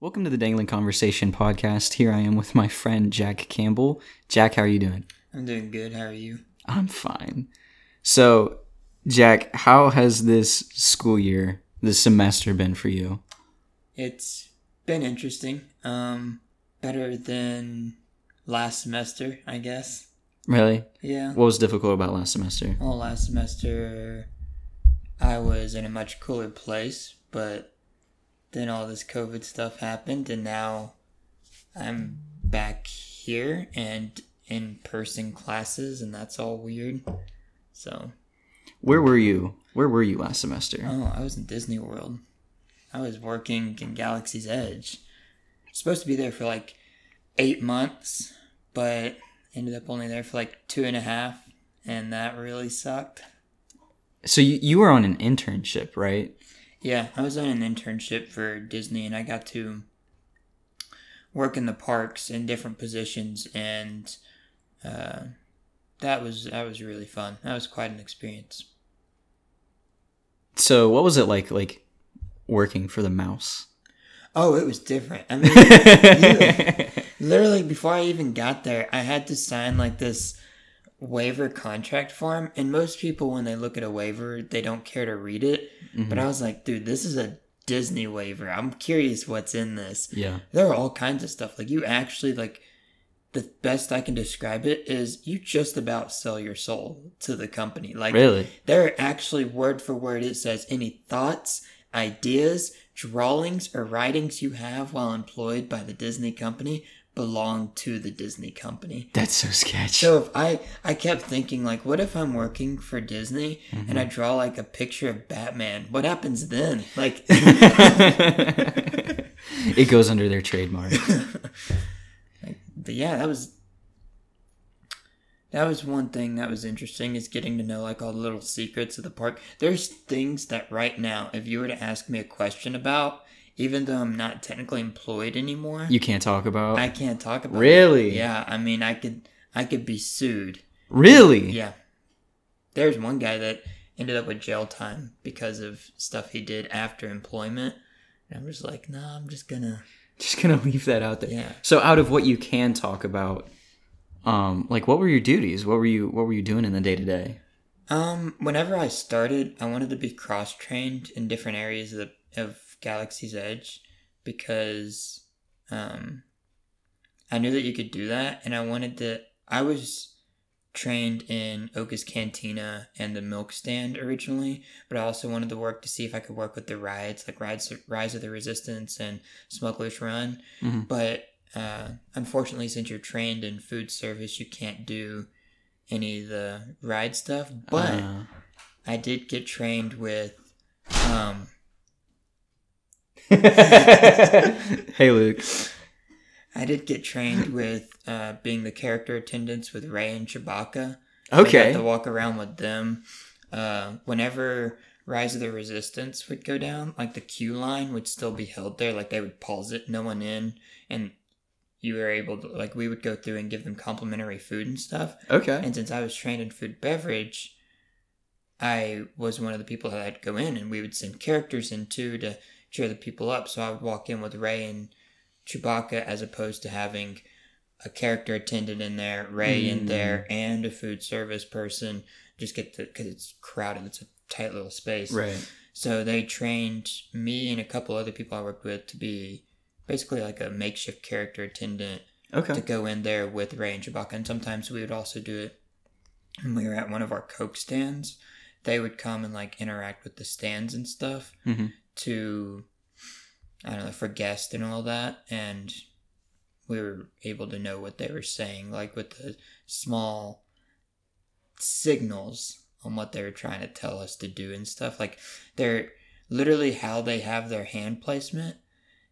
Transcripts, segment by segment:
Welcome to the Dangling Conversation podcast. Here I am with my friend Jack Campbell. Jack, how are you doing? I'm doing good. How are you? I'm fine. So, Jack, how has this school year, this semester been for you? It's been interesting. Um, better than last semester, I guess. Really? Yeah. What was difficult about last semester? Well, last semester I was in a much cooler place, but then all this COVID stuff happened, and now I'm back here and in person classes, and that's all weird. So, Where were you? Where were you last semester? oh, I was in Disney World. I was working in Galaxy's Edge. Supposed to be there for like eight months, but ended up only there for like two and a half, and that really sucked. So you, you were on an internship, right? Yeah, I was on an internship for Disney and I got to work in the parks in different positions and uh, that was that was really fun. That was quite an experience. So what was it like like working for the mouse? Oh, it was different. I mean, you- literally before I even got there, I had to sign like this waiver contract form and most people when they look at a waiver, they don't care to read it. But mm-hmm. I was like, dude, this is a Disney waiver. I'm curious what's in this. yeah. there are all kinds of stuff like you actually like the best i can describe it is you just about sell your soul to the company like Really? there are actually word for word it says any thoughts ideas drawings or writings you have while employed by the disney company belong to the disney company That's so sketch. so if i i kept thinking like what if i'm working for disney and i mm-hmm. draw like a picture of batman what happens then like it goes under their trademark. but yeah, that was that was one thing that was interesting is getting to know like all the little secrets of the park. There's things that right now, if you were to ask me a question about, even though I'm not technically employed anymore, You can't talk about. I can't talk about. it. Really? Yeah, I mean, I could I could be sued. really? Yeah, there's one guy that ended up with jail time because of stuff he did after employment. And I'm just like, nah, I'm just gonna. Just gonna leave that out there. Yeah. So out of what you can talk about, um, like what were your duties? What were you what were you doing in the day to day? Um, whenever I started, I wanted to be cross trained in different areas of the, of Galaxy's Edge because um I knew that you could do that and I wanted to I was trained in Oga's Cantina and the milk stand originally, but I also wanted to work to see if I could work with the rides like Rise Rise of the Resistance and Smuggler's Run. Mhm. But uh, unfortunately, since you're trained in food service, you can't do any of the ride stuff. But Uh, I did get trained with um hey Luke. I did get trained with uh, being the character attendants with Rey and Chewbacca. I got Okay. to walk around with them. Uh, whenever Rise of the Resistance would go down, like the queue line would still be held there. Like they would pause it, no one in, and you were able to like we would go through and give them complimentary food and stuff. Okay. And since I was trained in food beverage, I was one of the people that I'd go in and we would send characters in too to cheer the people up. So I would walk in with Rey and Chewbacca as opposed to having a character attendant in there, Rey in Mm. there, and a food service person. Just get the because it's crowded. It's a tight little space. Right. So they trained me and a couple other people I worked with to be basically like a makeshift character attendant Okay. to go in there with Rey and Chewbacca. And sometimes we would also do it when we were at one of our Coke stands. They would come and like interact with the stands and stuff Mhm. To, I don't know, for guests and all that. And we were able to know what they were saying, like with the small signals on what they were trying to tell us to do and stuff. Like they're literally how they have their hand placement.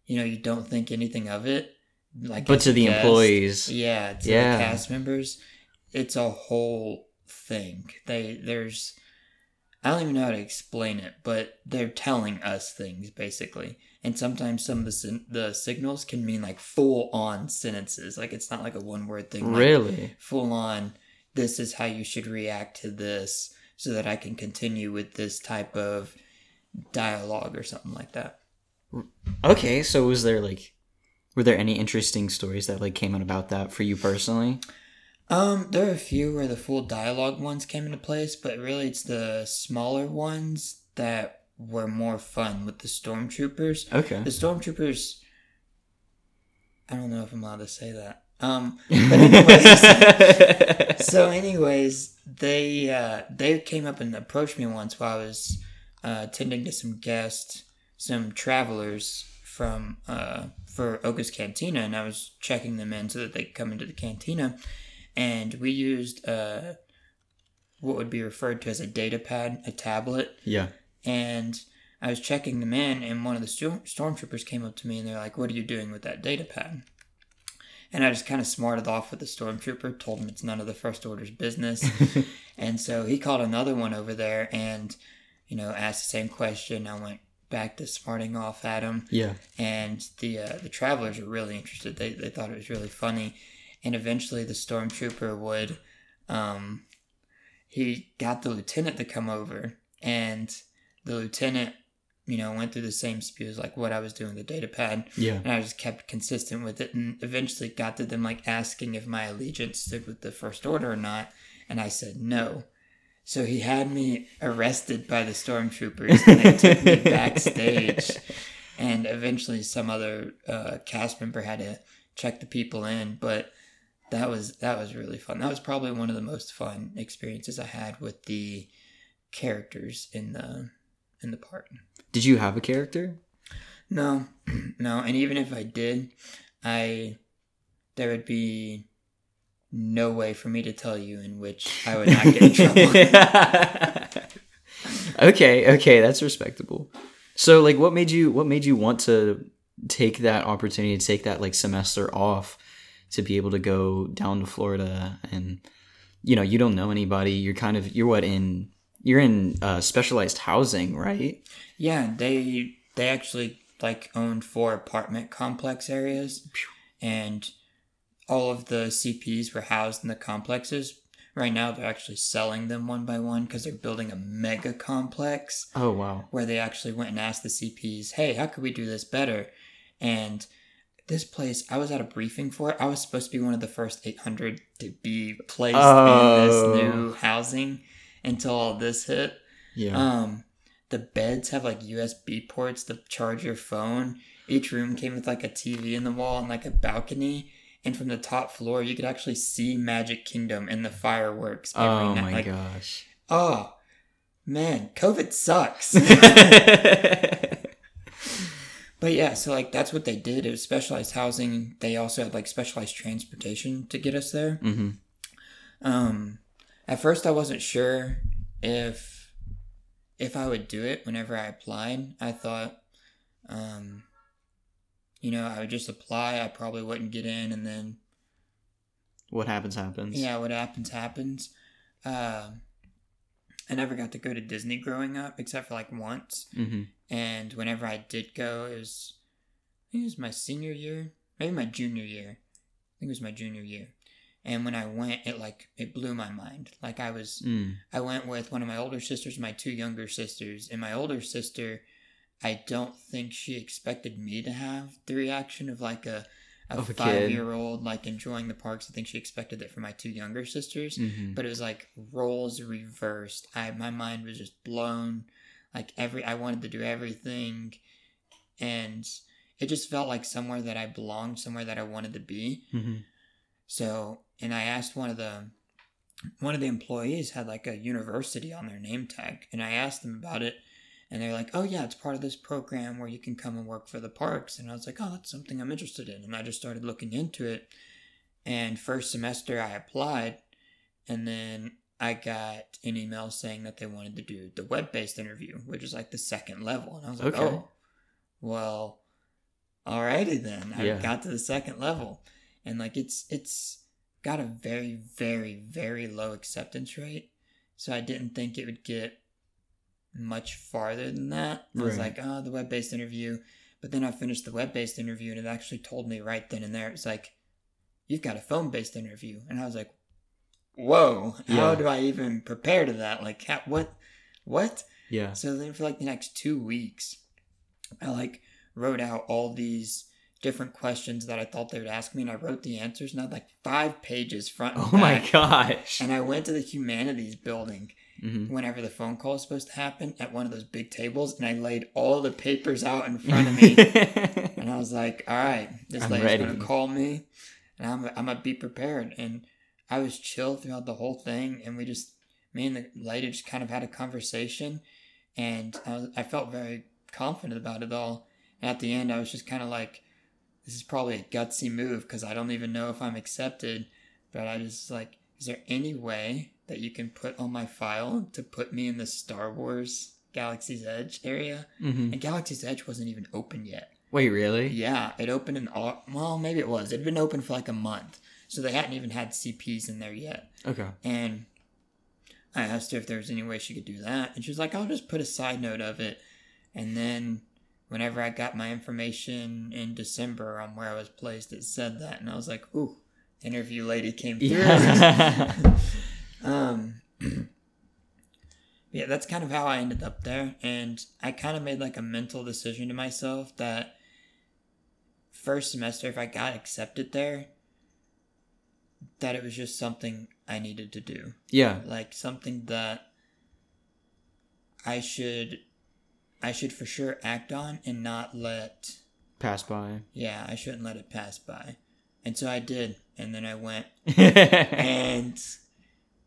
You know, you don't think anything of it. Like But to the guest. employees. Yeah, to Yeah. the cast members, it's a whole thing. They there's I don't even know how to explain it, but they're telling us things basically. And sometimes some of the sin- the signals can mean like full on sentences. Like it's not like a one word thing. Like, Really? full on this is how you should react to this so that I can continue with this type of dialogue or something like that. Okay, so was there like Were there any interesting stories that like came out about that for you personally? Um, there are a few where the full dialogue ones came into place, but really it's the smaller ones that were more fun with the stormtroopers. Okay. The stormtroopers. I don't know if I'm allowed to say that. Um, but anyways, so anyways, they uh, they came up and approached me once while I was uh, attending to some guests, some travelers from uh, for Oga's Cantina, and I was checking them in so that they could come into the cantina, and we used uh, what would be referred to as a data pad, a tablet, yeah. and I was checking them in, and one of the storm- stormtroopers came up to me and they're like, "What are you doing with that data pad?" And I just kind of smarted off with the stormtrooper, told him it's none of the first order's business, and so he called another one over there and, you know, asked the same question. I went back to smarting off at him, Yeah. and the uh, the travelers were really interested. They they thought it was really funny, and eventually the stormtrooper would, um, he got the lieutenant to come over, and the lieutenant, you know, went through the same spews like what I was doing the data pad, Yeah. and I just kept consistent with it, and eventually got to them like asking if my allegiance stood with the first order or not, and I said no. So he had me arrested by the stormtroopers, and they took me backstage and eventually some other uh, cast member had to check the people in but that was that was really fun that was probably one of the most fun experiences i had with the characters in the in the park Did you have a character? no no and even if i did i there would be no way for me to tell you in which i would not get in trouble okay, okay, that's respectable. So like what made you what made you want to take that opportunity to take that like semester off to be able to go down to Florida and you know, you don't know anybody, you're kind of you're what in you're in uh, specialized housing, right? Yeah, they they actually like owned four apartment complex areas, and all of the CPs were housed in the complexes. Right now, they're actually selling them one by one because they're building a mega complex Oh wow. where they actually went and asked the CPs, "Hey, how could we do this better?" And this place, I was at a briefing for it. I was supposed to be one of the first 800 to be placed in Oh. this new housing until all this hit. Yeah. Um, the beds have like USB ports to charge your phone. Each room came with like a TV in the wall and like a balcony. And from the top floor, you could actually see Magic Kingdom and the fireworks every oh night. my like, gosh. oh man, COVID sucks. but yeah, so like that's what they did. It was specialized housing. They also had like specialized transportation to get us there. hmm Um, at first, I wasn't sure if if I would do it. Whenever I applied, I thought, um, you know, I would just apply. I probably wouldn't get in, and then What happens happens. yeah, what happens happens. Um, I never got to go to Disney growing up, except for like once. hmm And whenever I did go, it was I think it was my senior year, maybe my junior year. I think it was my junior year. And when I went, it like it blew my mind. Like I was Mm. I went with one of my older sisters, my two younger sisters, and my older sister. I don't think she expected me to have the reaction of like a a, Of a five year old like enjoying the parks. I think she expected it from my two younger sisters, hmm but it was like roles reversed. I my mind was just blown. Like every I wanted to do everything, and it just felt like somewhere that I belonged, somewhere that I wanted to be. hmm So, and I asked one of the one of the employees had like a university on their name tag, and I asked them about it, and they're like, "Oh yeah, it's part of this program where you can come and work for the parks." And I was like, "Oh, that's something I'm interested in," and I just started looking into it. And first semester, I applied, and then I got an email saying that they wanted to do the web-based interview, which is like the second level, and I was like, Okay. "Oh, well, alrighty then." I Yeah. got to the second level, and like it's it's got a very very very low acceptance rate, so I didn't think it would get much farther than that. I was Right. like, "Oh, the web-based interview," but then I finished the web-based interview, and it actually told me right then and there, it's like, "You've got a phone-based interview," and I was like, "Whoa, how do I even prepare to that? Like, how, what, what?" Yeah. So then for like the next two weeks, I like wrote out all these different questions that I thought they would ask me, and I wrote the answers, and I had like five pages front Oh my gosh. And I went to the humanities building Mhm. whenever the phone call was supposed to happen at one of those big tables, and I laid all the papers out in front of me. And I was like, all right, this I'm lady's ready. going to call me and I'm, I'm to be prepared. And I was chill throughout the whole thing. And we just, me and the lady just kind of had a conversation. And I, was, I felt very confident about it all. And at the end, I was just kind of like, this is probably a gutsy move because I don't even know if I'm accepted. But I just like, is there any way that you can put on my file to put me in the Star Wars Galaxy's Edge area? Mhm. And Galaxy's Edge wasn't even open yet. Wait, really? Yeah, it opened in Au- well, maybe it was. It had been open for like a month, so they hadn't even had CPs in there yet. Okay. And I asked her if there was any way she could do that, and she was like, "I'll just put a side note of it." And then, whenever I got my information in December on where I was placed, it said that, and I was like, "Ooh, interview lady came through." Yeah. um, yeah, that's kind of how I ended up there, and I kind of made like a mental decision to myself that first semester, if I got accepted there, that it was just something I needed to do, yeah. like something that I should, I should for sure act on and not let. Pass by. Yeah, I shouldn't let it pass by, and so I did, and then I went and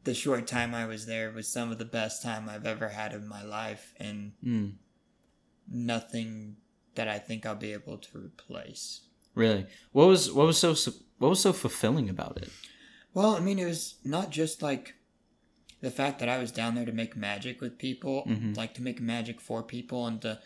the short time I was there was some of the best time I've ever had in my life, and mm, nothing that I think I'll be able to replace. really, what was what was so what was so fulfilling about it? Well, I mean, it was not just like the fact that I was down there to make magic with people, Mhm. like to make magic for people and to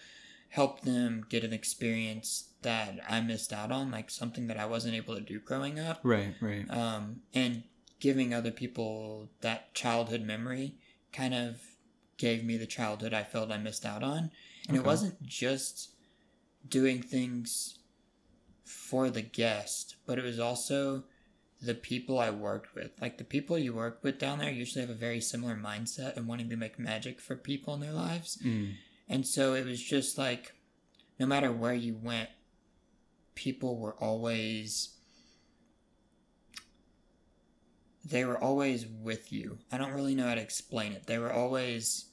help them get an experience that I missed out on, like something that I wasn't able to do growing up. Right, right. um, and giving other people that childhood memory kind of gave me the childhood I felt I missed out on. And it wasn't just doing things for the guest, but it was also the people I worked with. Like the people you work with down there usually have a very similar mindset and wanting to make magic for people in their lives. Mm, And so it was just like, no matter where you went, people were always. They were always with you. I don't really know how to explain it. They were always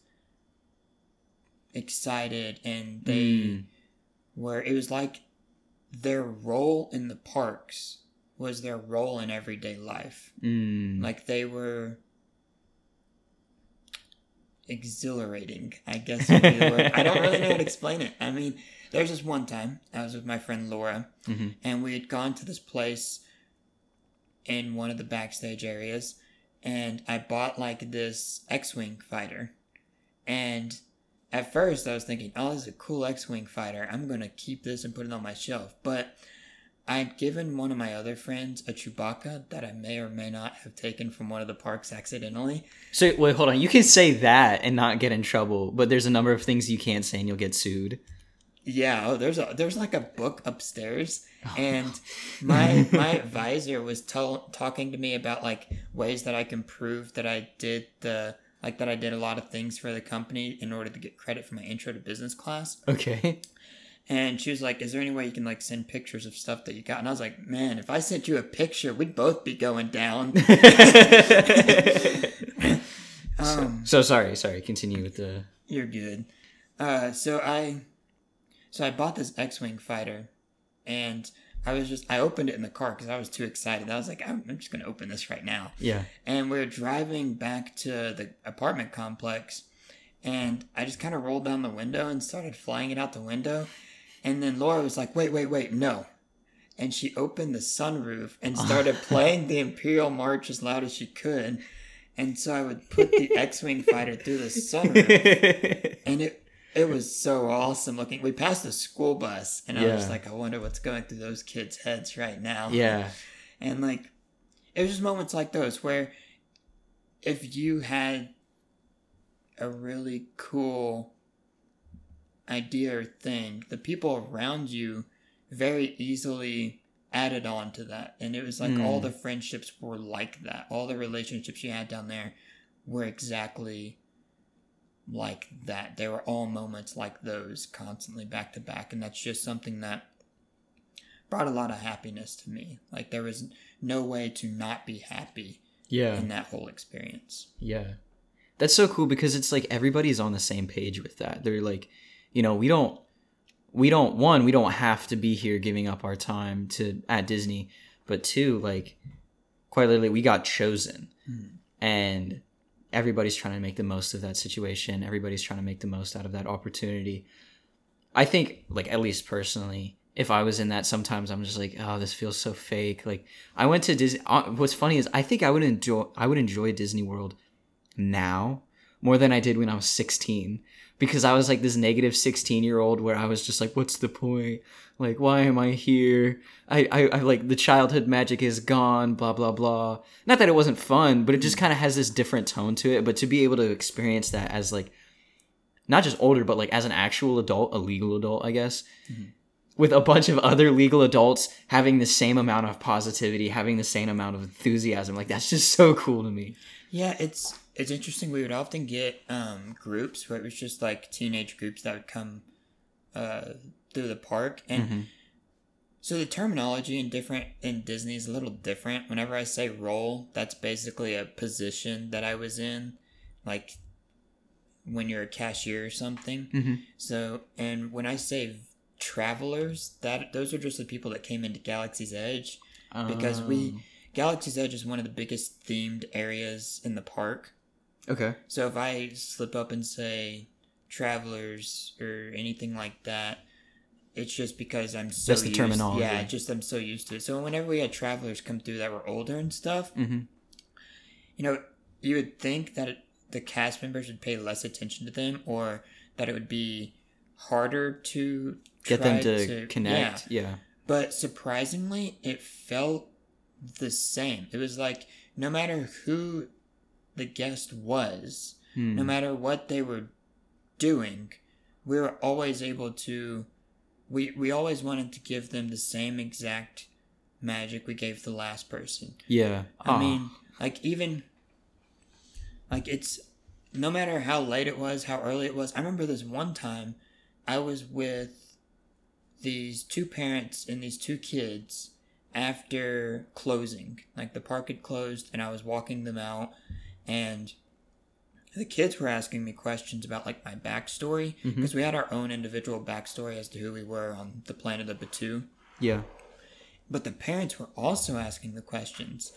excited and they mm, were. It was like their role in the parks was their role in everyday life. mm. Like they were exhilarating, I guess would be the word. I don't really know how to explain it. I mean, there's this one time I was with my friend Laura, Mhm. and we had gone to this place in one of the backstage areas, and I bought like this X-wing fighter, and at first I was thinking, oh, this is a cool X-wing fighter. I'm gonna keep this and put it on my shelf, but. I'd given one of my other friends a Chewbacca that I may or may not have taken from one of the parks accidentally. So wait, hold on. You can say that and not get in trouble, but there's a number of things you can't say and you'll get sued. Yeah, oh, there's a there's like a book upstairs, and my my advisor was tell, talking to me about like ways that I can prove that I did the like that I did a lot of things for the company in order to get credit for my intro to business class. Okay. And she was like, "Is there any way you can like send pictures of stuff that you got?" And I was like, "Man, if I sent you a picture, we'd both be going down." um, so sorry, sorry. Continue with the. You're good. Uh, so I, so I bought this X-wing fighter, and I was just I opened it in the car because I was too excited. I was like, I'm, I'm just gonna open this right now. Yeah. And we are driving back to the apartment complex, and I just kind of rolled down the window and started flying it out the window, and then Laura was like, Wait, wait, wait, no. And she opened the sunroof and started playing the Imperial March as loud as she could. And so I would put the X-wing fighter through the sunroof and it it was so awesome looking. We passed a school bus, and I was like, I wonder what's going through those kids' heads right now. yeah. and like, it was just moments like those where, if you had a really cool idea or thing, the people around you very easily added on to that, and it was like all Mm. the friendships were like that. All the relationships you had down there were exactly like that. They were all moments like those constantly back to back. And that's just something that brought a lot of happiness to me. Like there was no way to not be happy Yeah. in that whole experience. Yeah. That's so cool because it's like everybody's on the same page with that. They're like, you know, we don't we don't one, we don't have to be here giving up our time to at Disney, but two, like quite literally we got chosen. Hmm. And everybody's trying to make the most of that situation. Everybody's trying to make the most out of that opportunity. I think like at least personally, if I was in that sometimes I'm just like, oh, this feels so fake. Like I went to Disney uh, what's funny is I think I would enjoy I would enjoy Disney World now more than I did when I was 16 because I was like this negative 16 year old where I was just like what's the point? Like why am I here? I, I I like the childhood magic is gone blah blah blah. Not that it wasn't fun but it just kind of has this different tone to it but to be able to experience that as like not just older but like as an actual adult a legal adult I guess mm-hmm. with a bunch of other legal adults having the same amount of positivity having the same amount of enthusiasm like that's just so cool to me. Yeah, it's it's interesting. We would often get um, groups where it was just like teenage groups that would come uh, through the park, and so the terminology in different in Disney is a little different. Whenever I say role, that's basically a position that I was in, like when you're a cashier or something. Mhm. So, and when I say travelers, that those are just the people that came into Galaxy's Edge because we Um, Galaxy's Edge is one of the biggest themed areas in the park. Okay So if I slip up and say travelers or anything like that, it's just because I'm so That's the used, terminology. Yeah, just I'm so used to it. So whenever we had travelers come through that were older and stuff, hmm you know, you would think that it, the cast members would pay less attention to them, or that it would be harder to get them to, Yeah. connect yeah. But surprisingly, it felt the same. It was like no matter who the guest was, Hmm. no matter what they were doing, we were always able to. We we always wanted to give them the same exact magic we gave the last person. yeah I mean, like even like it's no matter how late it was, how early it was. I remember this one time I was with these two parents and these two kids after closing. Like the park had closed and I was walking them out and the kids were asking me questions about like my backstory because we had our own individual backstory as to who we were on the planet of the Batuu. yeah But the parents were also asking the questions.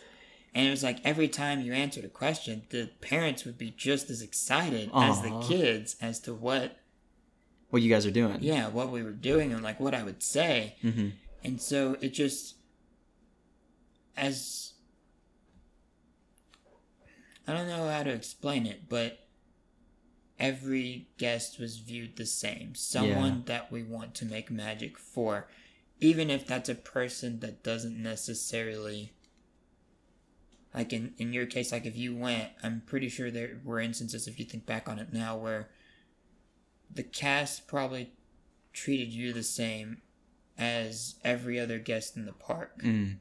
And it was like every time you answered a question, the parents would be just as excited as the kids as to what, what you guys are doing yeah, what we were doing and like what I would say. hmm And so it just, as, I don't know how to explain it, but every guest was viewed the same. Someone that we want to make magic for. Even if that's a person that doesn't necessarily. Like in, in your case, like if you went, I'm pretty sure there were instances, if you think back on it now, where the cast probably treated you the same as every other guest in the park. mm.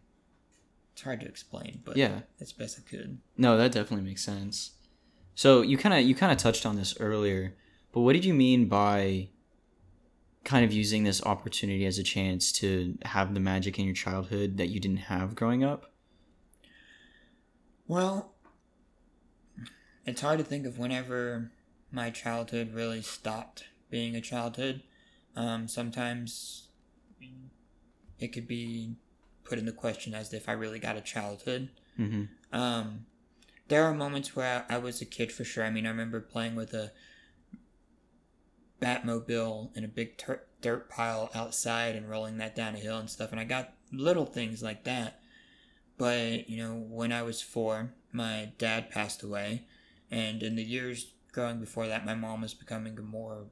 It's hard to explain, but yeah it's best I could. No, that definitely makes sense. So you kind of you kind of touched on this earlier, but what did you mean by kind of using this opportunity as a chance to have the magic in your childhood that you didn't have growing up? Well, it's hard to think of whenever my childhood really stopped being a childhood. Um, sometimes it could be put into question as if I really got a childhood. hmm Um, there are moments where I, I was a kid for sure. I mean, I remember playing with a Batmobile in a big tur- dirt pile outside and rolling that down a hill and stuff, and I got little things like that. But, you know, when I was four, my dad passed away, and in the years growing before that, my mom was becoming a more.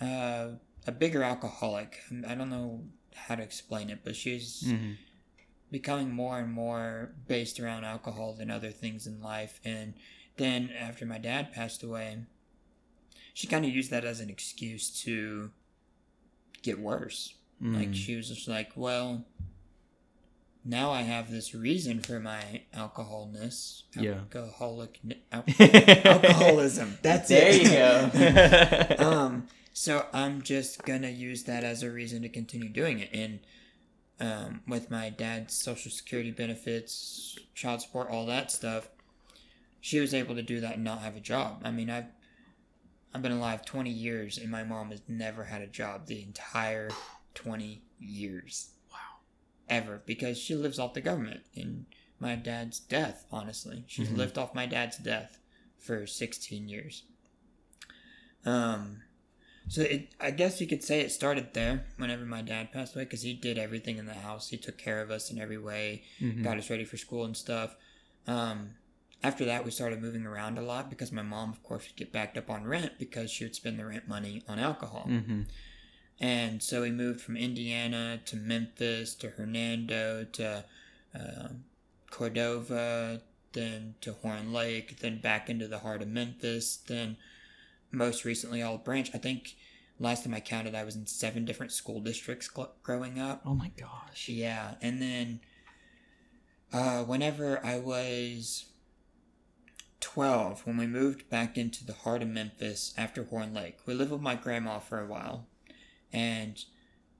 Uh, a bigger alcoholic. I don't know how to explain it, but she's hmm becoming more and more based around alcohol than other things in life. And then after my dad passed away, she kind of used that as an excuse to get worse. Mm. Like she was just like, well, now I have this reason for my alcoholness. Yeah. Alcoholic. Al- alcoholism. That's there it. There you go. um So I'm just gonna use that as a reason to continue doing it. And um, with my dad's social security benefits, child support, all that stuff, she was able to do that and not have a job. I mean, I've I've been alive 20 years and my mom has never had a job the entire 20 years. Wow. Ever because she lives off the government and my dad's death, honestly. She's Mhm. lived off my dad's death for 16 years. Um so it, I guess you could say it started there whenever my dad passed away because he did everything in the house. He took care of us in every way Mhm. got us ready for school and stuff. Um, after that, we started moving around a lot because my mom, of course, would get backed up on rent because she would spend the rent money on alcohol. Mhm. And so we moved from Indiana to Memphis to Hernando to uh, Cordova, then to Horn Lake, then back into the heart of Memphis, then most recently Olive Branch. I think last time I counted, I was in seven different school districts gl- growing up. Oh my gosh. Yeah, and then uh, whenever I was 12, when we moved back into the heart of Memphis after Horn Lake, we lived with my grandma for a while, and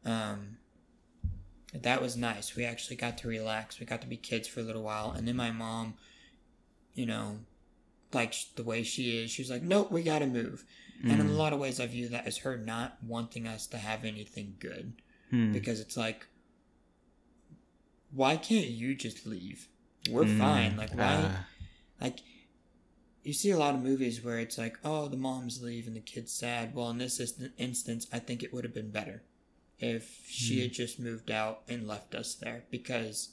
um, that was nice. We actually got to relax. We got to be kids for a little while, and then my mom, you know, like the way she is, she was like, "Nope, we got to move." And in a Mm. lot of ways, I view that as her not wanting us to have anything good Hmm. because it's like why can't you just leave we're Mm. fine like why Ah. like you see a lot of movies where it's like oh the mom's leave and the kid's sad well in this instance i think it would have been better if she Mm. had just moved out and left us there because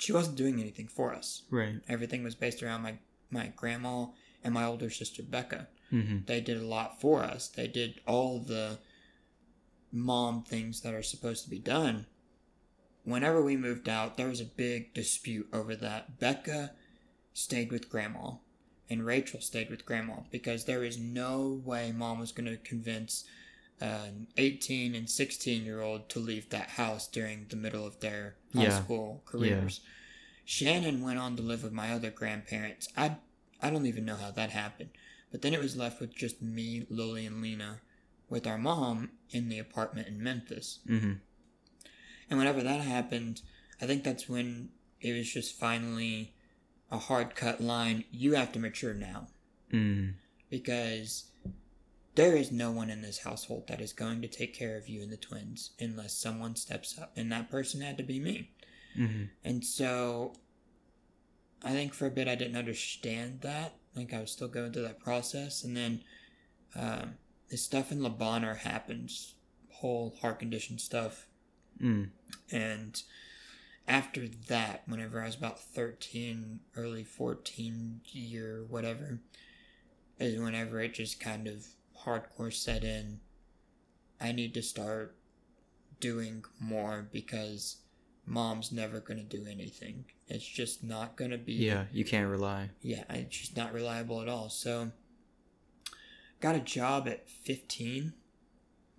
she wasn't doing anything for us right. everything was based around my my grandma and my older sister becca Mm-hmm. they did a lot for us. They did all the mom things that are supposed to be done. Whenever we moved out, there was a big dispute over that. Becca stayed with grandma, and Rachel stayed with grandma because there is no way mom was going to convince an 18 and 16 year old to leave that house during the middle of their high Yeah. school careers. Shannon went on to live with my other grandparents. I I don't even know how that happened. But then it was left with just me, Lily, and Lena with our mom in the apartment in Memphis. Mm-hmm. And whenever that happened, I think that's when it was just finally a hard cut line. You have to mature now. Mm. Because there is no one in this household that is going to take care of you and the twins unless someone steps up. And that person had to be me. Mm-hmm. And so I think for a bit I didn't understand that. Like I was still going through that process. And then um, the stuff in Lebanon happens, whole heart condition stuff. Mm. And after that, whenever I was about 13, early 14 year, whatever, is whenever it just kind of hardcore set in. I need to start doing more because mom's never going to do anything. It's just not going to be. Yeah, you can't rely. Yeah, I- it's just not reliable at all. So, got a job at 15.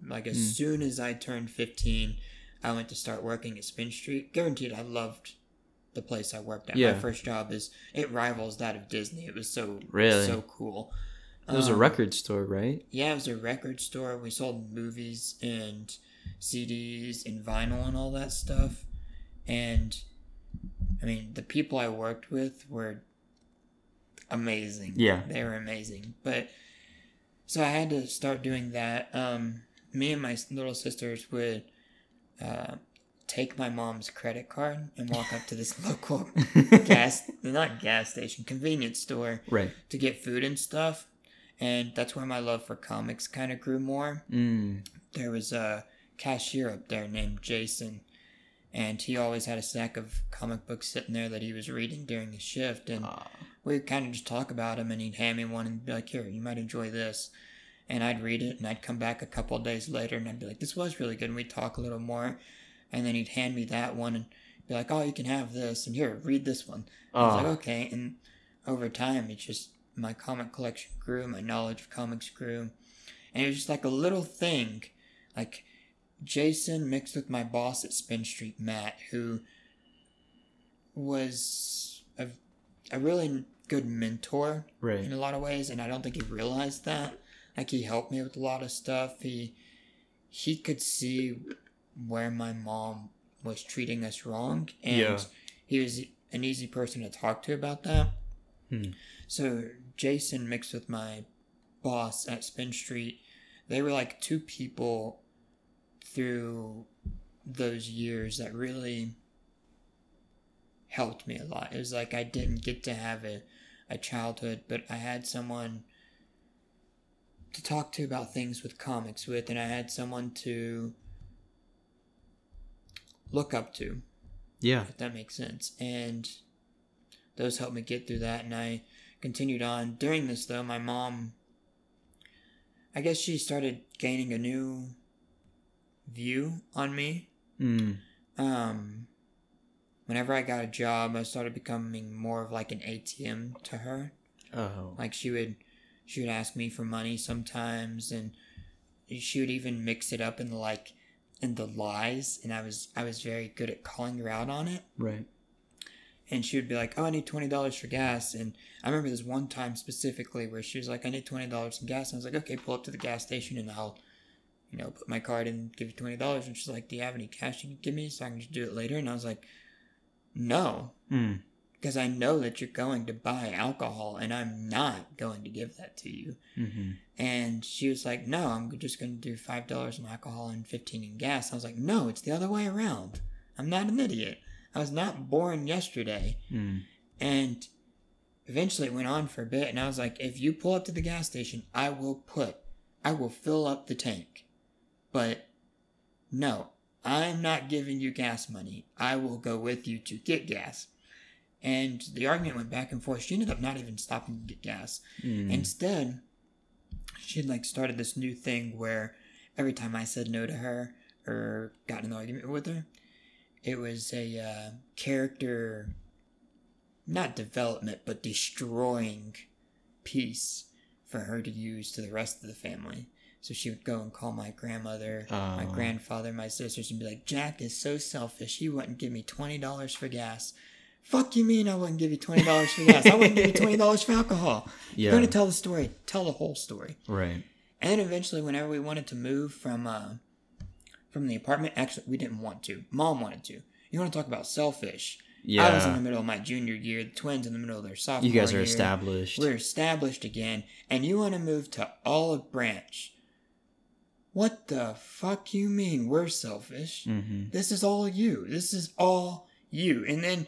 Like, as Hmm. soon as I turned 15, I went to start working at Spin Street. Guaranteed, I loved the place I worked at. Yeah. My first job is, it rivals that of Disney. It was so, Really? so cool. It was a Um, record store, right? Yeah, it was a record store. We sold movies and CDs and vinyl and all that stuff. And I mean, the people I worked with were amazing. Yeah. They were amazing. But so I had to start doing that. Um, me and my little sisters would uh, take my mom's credit card and walk up to this local gas, not gas station, convenience store Right. to get food and stuff. And that's where my love for comics kind of grew more. Mm. There was a cashier up there named Jason, and he always had a stack of comic books sitting there that he was reading during his shift. And Ah. we'd kind of just talk about him, and he'd hand me one and be like, Here, you might enjoy this. And I'd read it, and I'd come back a couple of days later, and I'd be like, This was really good. And we'd talk a little more. And then he'd hand me that one and be like, Oh, you can have this, and here, read this one. I was like, okay. And over time, it just, my comic collection grew, my knowledge of comics grew. And it was just like a little thing. Like, Jason mixed with my boss at Spin Street, Matt, who was a, a really good mentor Right. in a lot of ways. And I don't think he realized that. Like he helped me with a lot of stuff. He he could see where my mom was treating us wrong, and Yeah. he was an easy person to talk to about that. Hmm. So Jason mixed with my boss at Spin Street, they were like two people through those years that really helped me a lot. It was like I didn't get to have a, a childhood, but I had someone to talk to about things with comics with, and I had someone to look up to, Yeah. if that makes sense. And those helped me get through that, and I continued on. During this, though, my mom, I guess she started gaining a new view on me Mm. um whenever i got a job i started becoming more of like an atm to her Oh. like she would she would ask me for money sometimes and she would even mix it up in the like in the lies and i was i was very good at calling her out on it Right. And she would be like oh i need $20 for gas. And i remember this one time specifically where she was like i need $20 in gas. And i was like okay pull up to the gas station and i'll you know put my card and give you $20 and she's like do you have any cash you can give me so i can just do it later? And i was like no. Mm. because i know that you're going to buy alcohol and i'm not going to give that to you. Mm-hmm. and she was like no i'm just going to do $5 in alcohol and 15 in gas. I was like no it's the other way around. I'm not an idiot i was not born yesterday Mm. and eventually it went on for a bit, and I was like, if you pull up to the gas station, I will put, I will fill up the tank. But no, I'm not giving you gas money. I will go with you to get gas. And the argument went back and forth. She ended up not even stopping to get gas. Mm. Instead, she had like started this new thing where every time I said no to her or got in an argument with her, it was a uh, character, not development, but destroying piece for her to use to the rest of the family. So she would go and call my grandmother, my Oh. grandfather, my sisters, and be like, Jack is so selfish. He wouldn't give me $20 for gas. Fuck you mean I wouldn't give you $20 for gas? I wouldn't give you $20 for alcohol. Yeah. You're going to tell the story. Tell the whole story. Right. And then eventually, whenever we wanted to move from uh, from the apartment, actually, we didn't want to. Mom wanted to. You want to talk about selfish? Yeah. I was in the middle of my junior year. The twins in the middle of their sophomore you guys are year. established. We're established again, and you want to move to Olive Branch. What the fuck you mean we're selfish? mm-hmm. This is all you. This is all you. And then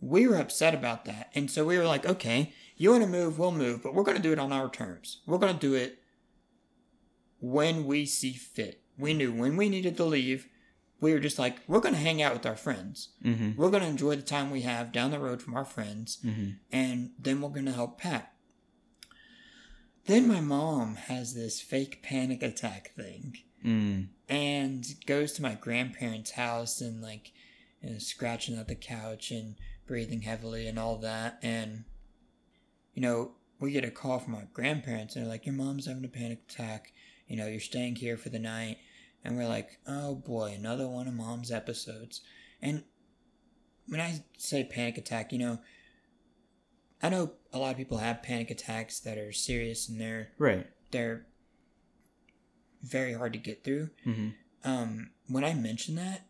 we were upset about that. And so we were like, okay, you want to move, we'll move, but we're going to do it on our terms. We're going to do it when we see fit. We knew when we needed to leave. We were just like, we're going to hang out with our friends. Mm-hmm. We're going to enjoy the time we have down the road from our friends. Mm-hmm. And then we're going to help pack. Then my mom has this fake panic attack thing Mm. and goes to my grandparents' house and like you know, scratching at the couch and breathing heavily and all that. And you know, we get a call from our grandparents and they're like, "Your mom's having a panic attack. You know, you're staying here for the night." And we're like, "Oh boy, another one of mom's episodes." And when I say panic attack, you know, I know a lot of people have panic attacks that are serious and they're Right. they're very hard to get through. Mm-hmm. Um, when I mention that,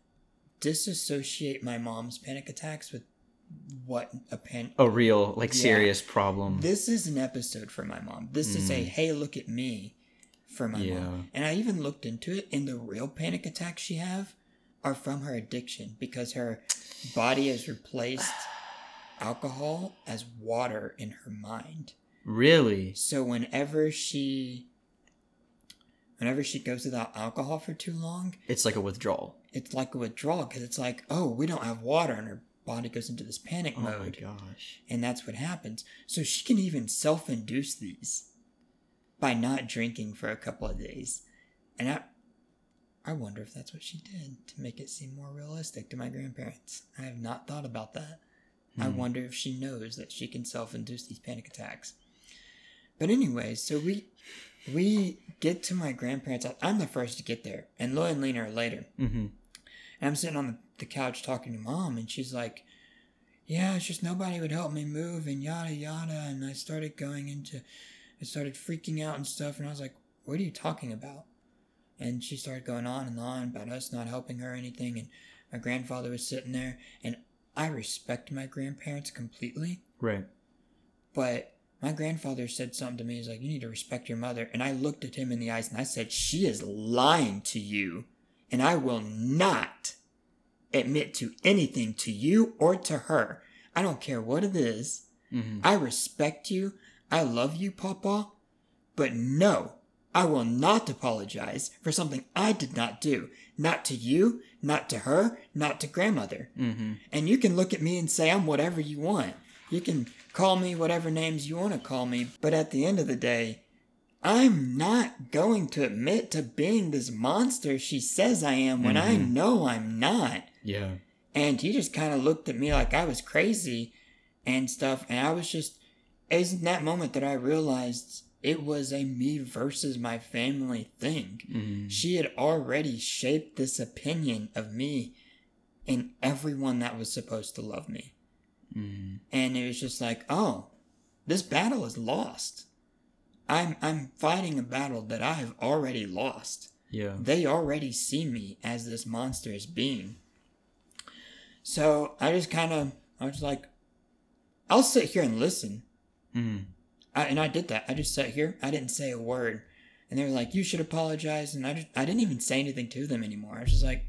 disassociate my mom's panic attacks with what a pan. A real, like, Yeah. serious problem. This is an episode for my mom. This is a Mm. hey, look at me for my Yeah. mom. And I even looked into it, and the real panic attacks she have are from her addiction because her body has replaced alcohol as water in her mind. really? So whenever she whenever she goes without alcohol for too long, It's like a withdrawal. it's like a withdrawal because it's like, oh, we don't have water, and her body goes into this panic Oh my mode, gosh. and that's what happens. So she can even self-induce these by not drinking for a couple of days, and I, I wonder if that's what she did to make it seem more realistic to my grandparents. I have not thought about that. I Hmm. wonder if she knows that she can self-induce these panic attacks. But anyway, so we we get to my grandparents' house. I'm the first to get there, and Lloyd and Lena are later. Mm-hmm. And I'm sitting on the, the couch talking to mom, and she's like, Yeah, it's just nobody would help me move, and yada yada. And I started going into, I started freaking out and stuff, and I was like, what are you talking about? And she started going on and on about us not helping her or anything. And my grandfather was sitting there. And I respect my grandparents completely. Right. But my grandfather said something to me. He's like, You need to respect your mother. And I looked at him in the eyes and I said, She is lying to you. And I will not admit to anything to you or to her. I don't care what it is. Mm-hmm. I respect you. I love you, Papa. But no, I will not apologize for something I did not do. Not to you, not to her, not to grandmother. Mm-hmm. And you can look at me and say I'm whatever you want. You can call me whatever names you want to call me. But at the end of the day, I'm not going to admit to being this monster she says I am when I know I'm not. Yeah. And he just kind of looked at me like I was crazy and stuff. And I was just, it was in that moment that I realized it was a me versus my family thing. Mm-hmm. She had already shaped this opinion of me and everyone that was supposed to love me. Mm-hmm. And it was just like, oh, this battle is lost. I'm I'm fighting a battle that I have already lost. Yeah. They already see me as this monstrous being. So I just kind of, I was like, I'll sit here and listen. Mm-hmm. I, and I did that. I just sat here. I didn't say a word. And they were like, you should apologize. And I, just, I didn't even say anything to them anymore. I was just like,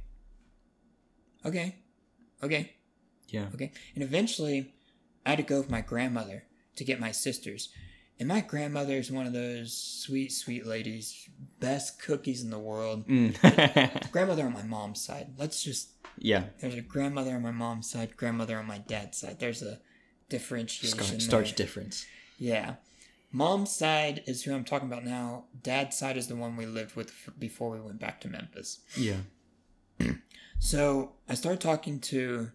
okay, okay, Yeah. okay. And eventually, I had to go with my grandmother to get my sisters. And my grandmother is one of those sweet, sweet ladies, best cookies in the world. Mm. Grandmother on my mom's side. Let's just yeah. There's a grandmother on my mom's side, grandmother on my dad's side. There's a differentiation. Starch, difference. Yeah. Mom's side is who I'm talking about now. Dad's side is the one we lived with before we went back to Memphis. Yeah. So I started talking to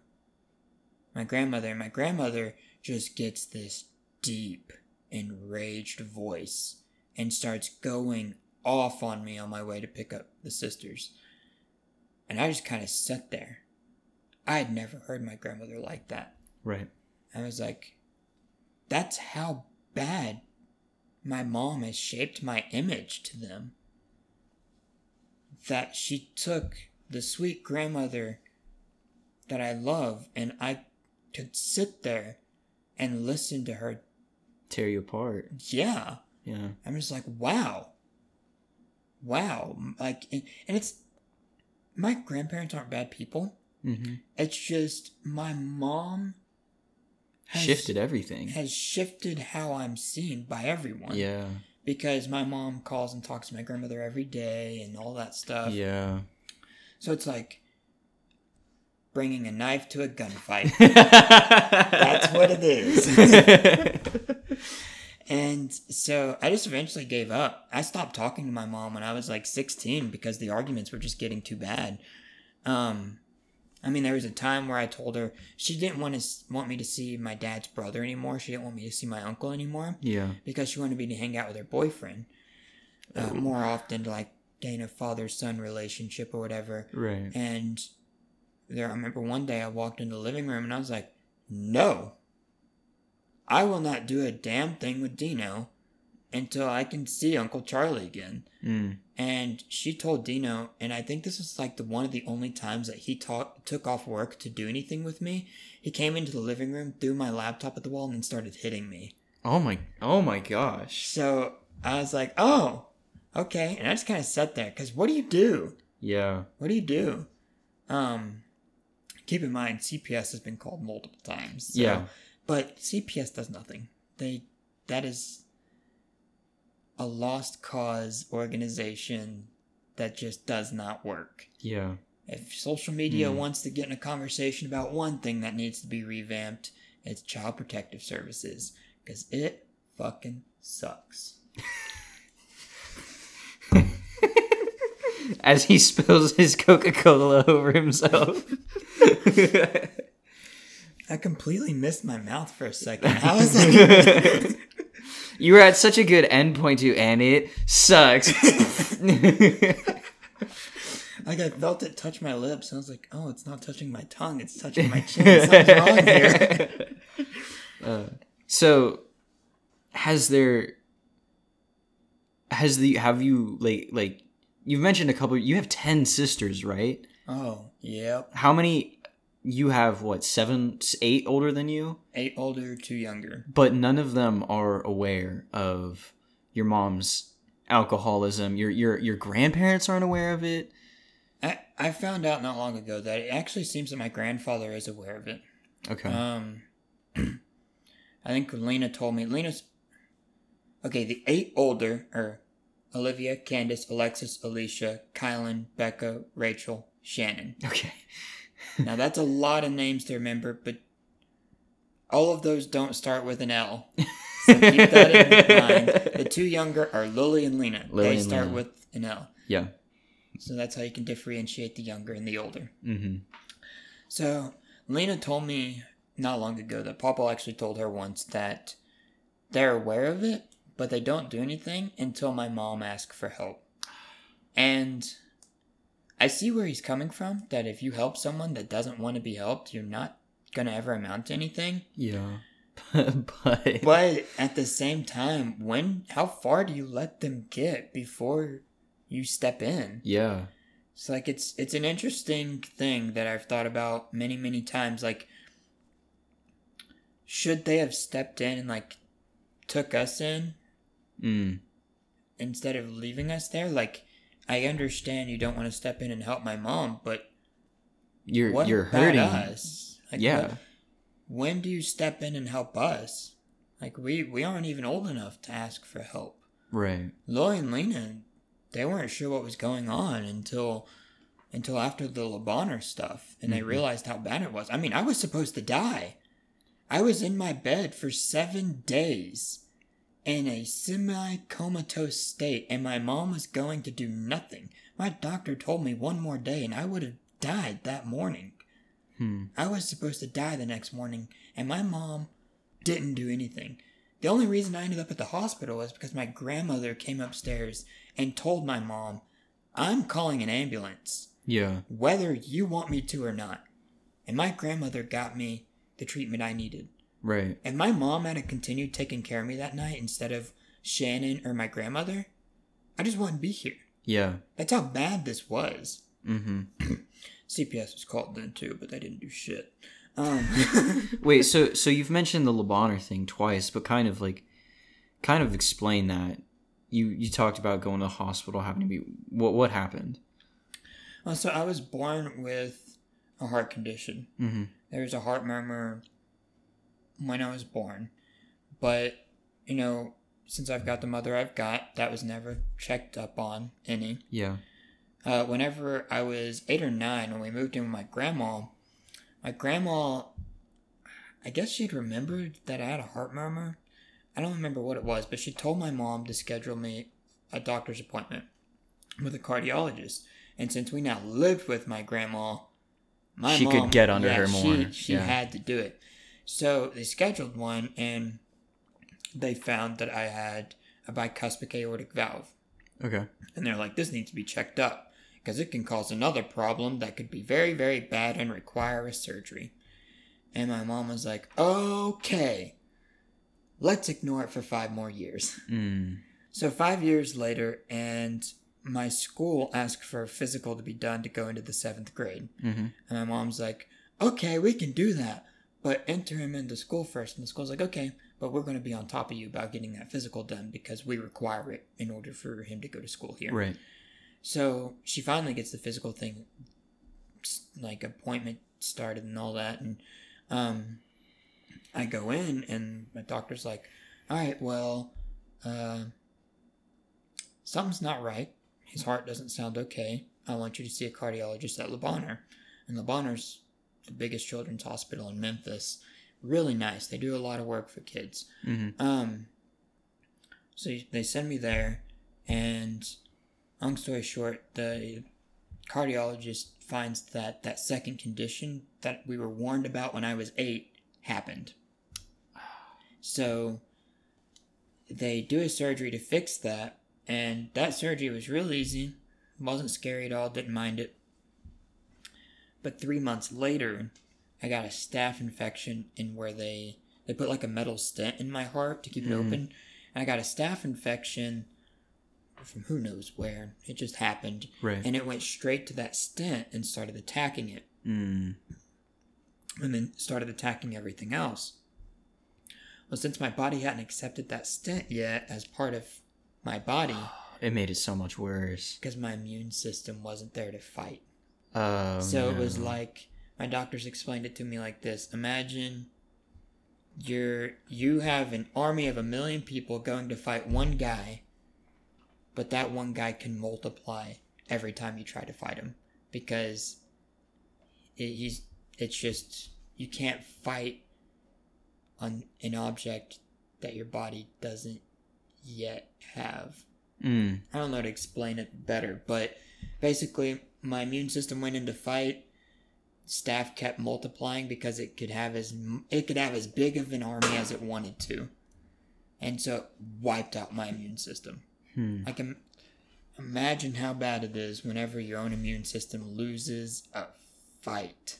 my grandmother, and my grandmother just gets this deep, enraged voice and starts going off on me on my way to pick up the sisters. And I just kind of sat there. I had never heard my grandmother like that. Right. I was like, that's how bad my mom has shaped my image to them. That she took the sweet grandmother that I love and I could sit there and listen to her. Tear you apart. Yeah. Yeah. I'm just like, wow. Wow. Like, and it's, my grandparents aren't bad people. Mm-hmm. It's just my mom has Shifted everything. has shifted how I'm seen by everyone. Yeah. Because my mom calls and talks to my grandmother every day and all that stuff. Yeah. So it's like bringing a knife to a gunfight. That's what it is. and so I just eventually gave up. I stopped talking to my mom when I was like 16 because the arguments were just getting too bad. Um, I mean, there was a time where I told her she didn't want to want me to see my dad's brother anymore. She didn't want me to see my uncle anymore yeah. because she wanted me to hang out with her boyfriend uh, more often to like gain a father son relationship or whatever. Right. And there, I remember one day I walked into the living room and I was like, no, I will not do a damn thing with Dino until I can see Uncle Charlie again. Mm. And she told Dino, and I think this is like the one of the only times that he talk, took off work to do anything with me. He came into the living room, threw my laptop at the wall, and then started hitting me. Oh my. Oh my gosh. So I was like, oh, okay. And I just kind of sat there because what do you do? Yeah. What do you do? Um, keep in mind, CPS has been called multiple times. so- Yeah. But CPS does nothing. They that is a lost cause organization that just does not work. Yeah. If social media Hmm. wants to get in a conversation about one thing that needs to be revamped, it's Child Protective Services because it fucking sucks. As he spills his Coca Cola over himself. I completely missed my mouth for a second. I was like, you were at such a good end point too, and it sucks. like I felt it touch my lips. And I was like, oh, it's not touching my tongue. It's touching my chin. Something's wrong here. Uh, so, has there has the have you like like you've mentioned a couple you have 10 sisters right Oh, yep. how many you have what seven eight older than you Eight older, two younger. but none of them are aware of your mom's alcoholism your your your grandparents aren't aware of it I, I found out not long ago that it actually seems that my grandfather is aware of it. okay Um, I think Lena told me. Lena's okay. The eight older are Olivia, Candace, Alexis, Alicia, Kylan, Becca, Rachel, Shannon. okay Now that's a lot of names to remember, but all of those don't start with an L. So keep that in mind. The two younger are Lily and Lena. Lily they start Lena. with an L. yeah So that's how you can differentiate the younger and the older. mm-hmm So Lena told me not long ago that Papa actually told her once that they're aware of it, but they don't do anything until my mom asks for help. And I see where he's coming from. That if you help someone that doesn't want to be helped, you're not gonna ever amount to anything. yeah but But at the same time, when how far do you let them get before you step in? yeah It's like it's it's an interesting thing that I've thought about many many times. Like, should they have stepped in and like took us in mm. instead of leaving us there? Like, I understand you don't want to step in and help my mom, but you're what you're hurting us? Like, yeah what- when do you step in and help us? Like, we we aren't even old enough to ask for help. right Lily and Lena, they weren't sure what was going on until until after the Le Bonheur stuff, and they Mhm. realized how bad it was. I mean, I was supposed to die. I was in my bed for seven days in a semi comatose state, and my mom was going to do nothing. My doctor told me one more day, and I would have died that morning. hmm. I was supposed to die the next morning, and my mom didn't do anything. The only reason I ended up at the hospital was because my grandmother came upstairs and told my mom, I'm calling an ambulance, yeah whether you want me to or not. And my grandmother got me the treatment I needed. Right If my mom had continued taking care of me that night instead of Shannon or my grandmother, I just wouldn't be here. yeah That's how bad this was. mm-hmm CPS was called then too, but they didn't do shit. Um, Wait, so so you've mentioned the Le Bonheur thing twice, but kind of like, kind of explain that. You you talked about going to the hospital, having to be what what happened? Well, so I was born with a heart condition. Mm-hmm. There was a heart murmur when I was born, but you know, since I've got the mother I've got, that was never checked up on any. Yeah. Uh, whenever I was eight or nine, when we moved in with my grandma, my grandma, I guess she'd remembered that I had a heart murmur. I don't remember what it was, but she told my mom to schedule me a doctor's appointment with a cardiologist. And since we now lived with my grandma, my She could get under her she, more, She yeah. had to do it. So they scheduled one, and they found that I had a bicuspid aortic valve Okay. and they're like, this needs to be checked up because it can cause another problem that could be very, very bad and require a surgery. And my mom was like, okay, let's ignore it for five more years. Mm. So, five years later, and my school asked for a physical to be done to go into the seventh grade. Mm-hmm. And my mom's like, okay, we can do that, but enter him into school first. And the school's like, okay, but we're going to be on top of you about getting that physical done because we require it in order for him to go to school here. Right. So she finally gets the physical thing, like appointment started and all that, and um, I go in and my doctor's like, "All right, well, uh, something's not right. His heart doesn't sound okay. I want you to see a cardiologist at Le Bonheur." And Le Bonheur's the biggest children's hospital in Memphis. Really nice. They do a lot of work for kids. Mm-hmm. Um, so they send me there, and long story short, the cardiologist finds that that second condition that we were warned about when I was eight happened. So they do a surgery to fix that, and that surgery was real easy. wasn't scary at all. Didn't mind it. But three months later, I got a staph infection in where they they put like a metal stent in my heart to keep it Mhm. open. And I got a staph infection from who knows where. It just happened. Right. And it went straight to that stent and started attacking it. Mm. And then started attacking everything else. Well, since my body hadn't accepted that stent yet as part of my body, It made it so much worse. because my immune system wasn't there to fight. Oh, So it was like my doctors explained it to me like this. Imagine you're you have an army of a million people going to fight one guy, but that one guy can multiply every time you try to fight him because it, he's it's just you can't fight on an object that your body doesn't yet have. Mm. I don't know how to explain it better, but basically, my immune system went into fight. Staph kept multiplying because it could have as it could have as big of an army as it wanted to, and so it wiped out my immune system. Hmm. I can imagine how bad it is whenever your own immune system loses a fight.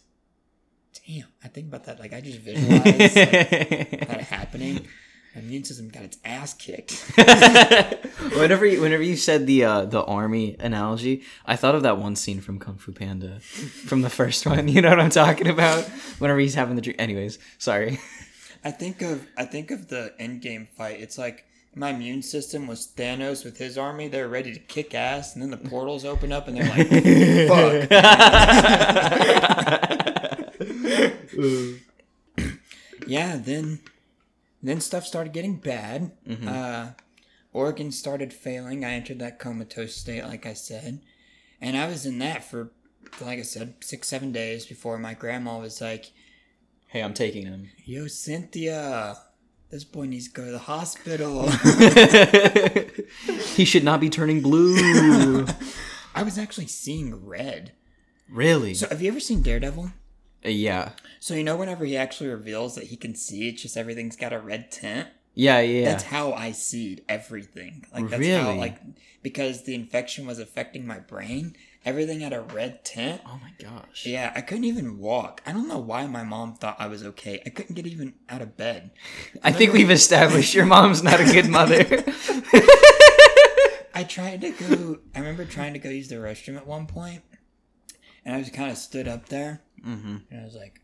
Damn, I think about that. Like I just visualize like, that happening. My immune system got its ass kicked. whenever you, whenever you said the uh, the army analogy, I thought of that one scene from Kung Fu Panda, from the first one. You know what I'm talking about? Whenever he's having the drink. Anyways, sorry. I think of I think of the endgame fight. It's like my immune system was Thanos with his army. They're ready to kick ass, and then the portals open up, and they're like, "Fuck." "Yeah." Then, then stuff started getting bad. Uh, organs started failing. I entered that comatose state, like I said, and I was in that for, like I said, six seven days before my grandma was like, hey, I'm taking him. Yo, Cynthia, this boy needs to go to the hospital. he should not be turning blue. I was actually seeing red. really? So, have you ever seen Daredevil? Yeah. So, you know, whenever he actually reveals that he can see, it's just everything's got a red tint. Yeah, yeah. That's how I see everything. Like, that's how, Really? like, because the infection was affecting my brain, everything had a red tint. oh my gosh. Yeah, I couldn't even walk. I don't know why my mom thought I was okay. I couldn't get even out of bed. I think we've established your mom's not a good mother. I tried to go. I remember trying to go use the restroom at one point, and I was kind of stood up there, mm-hmm. and I was like,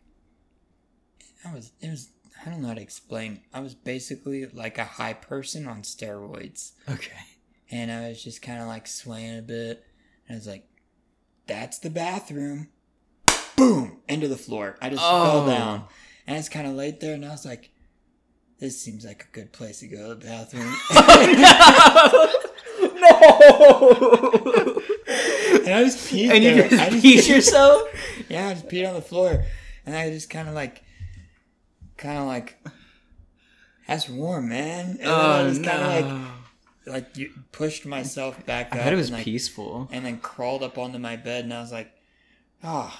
I was. It was. I don't know how to explain. I was basically like a high person on steroids, Okay. and I was just kind of like swaying a bit, and I was like, "That's the bathroom." Boom into the floor. I just fell Oh. down, and it's kind of late there, and I was like, "This seems like a good place to go to the bathroom." no. and I just peed and you there. just I just peed yourself? Yeah, I just peed on the floor, and I just kind of like, kind of like, that's warm, man. And then I Oh just kind of no. like, like you pushed myself back I up. bet it was and, like, peaceful. And then crawled up onto my bed, and I was like, oh,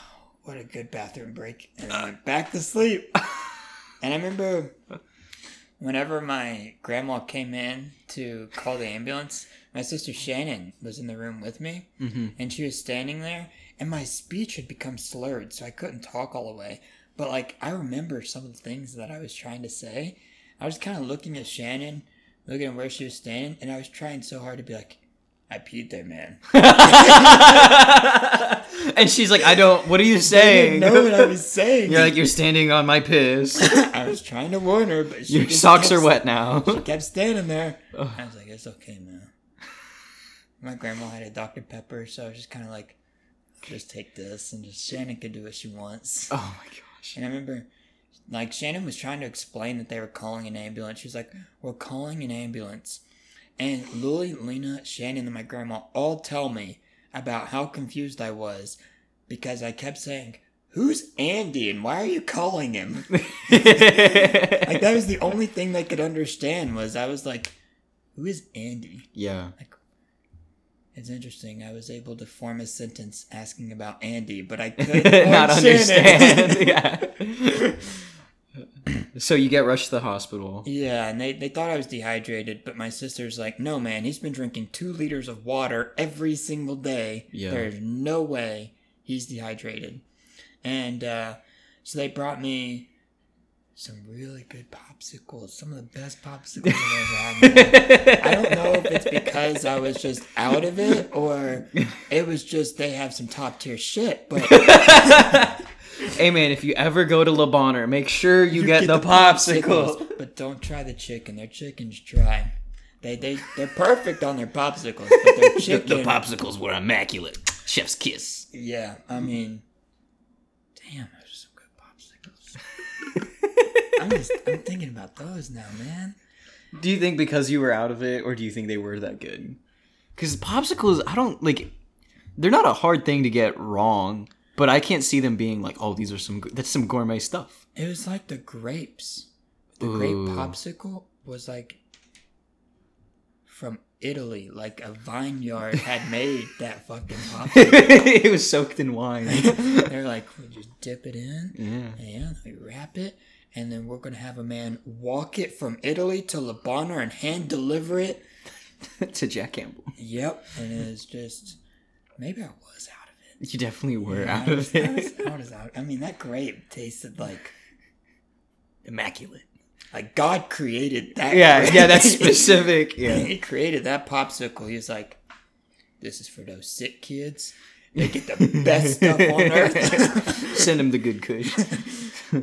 what a good bathroom break. And I went back to sleep. and I remember whenever my grandma came in to call the ambulance, my sister Shannon was in the room with me Mm-hmm. and she was standing there and my speech had become slurred so i couldn't talk all the way but like i remember some of the things that i was trying to say i was kind of looking at shannon looking at where she was standing and i was trying so hard to be like i peed there man and she's like, I don't. What are you i saying? didn't know what i was saying You're like, you're standing on my piss. i was trying to warn her but she Your socks kept- are wet now. she kept standing there i was like it's okay man my grandma had a dr pepper so i was just kind of like just take this and just shannon can do what she wants Oh my gosh. And I remember, like, Shannon was trying to explain that they were calling an ambulance. She was like, We're calling an ambulance. And Lily, Lena, Shannon, and my grandma all tell me about how confused I was because I kept saying, Who's Andy and why are you calling him? like, that was the only thing they could understand was I was like, Who is Andy? yeah. It's interesting. I was able to form a sentence asking about Andy, but I couldn't Not understand. yeah. so you get rushed to the hospital. Yeah, and they, they thought I was dehydrated, but my sister's like, no, man, he's been drinking two liters of water every single day. Yeah. There's no way he's dehydrated. And uh, so they brought me some really good popsicles, some of the best popsicles I've ever had. I don't know if it's because I was just out of it or it was just they have some top tier shit, but hey man, if you ever go to Le Bonheur, make sure you, get, the, popsicles. But don't try the chicken. Their chicken's dry. They they they're perfect on their popsicles, but their The, chicken. the popsicles were immaculate. Chef's kiss. Yeah, I mean, damn, those are some good popsicles. I'm just I'm thinking about those now, man. Do you think because you were out of it, or do you think they were that good? Because popsicles, I don't like. They're not a hard thing to get wrong, but I can't see them being like, oh, these are some. That's some gourmet stuff. It was like the grapes. The grape popsicle was like from Italy. Like a vineyard had made that fucking popsicle. it was soaked in wine. They're like, we just dip it in, yeah. and we wrap it, and then we're gonna have a man walk it from Italy to Le Bonheur and hand deliver it. to Jack Campbell. Yep, and it's just maybe I was out of it. You definitely were Yeah, out I of was, I was, it. I was out. I mean, that grape tasted like Immaculate. like God created that. Yeah, grape. yeah, that's specific. Yeah. he created that popsicle. He's like, this is for those sick kids. They get the best stuff on earth. Send them the good kush.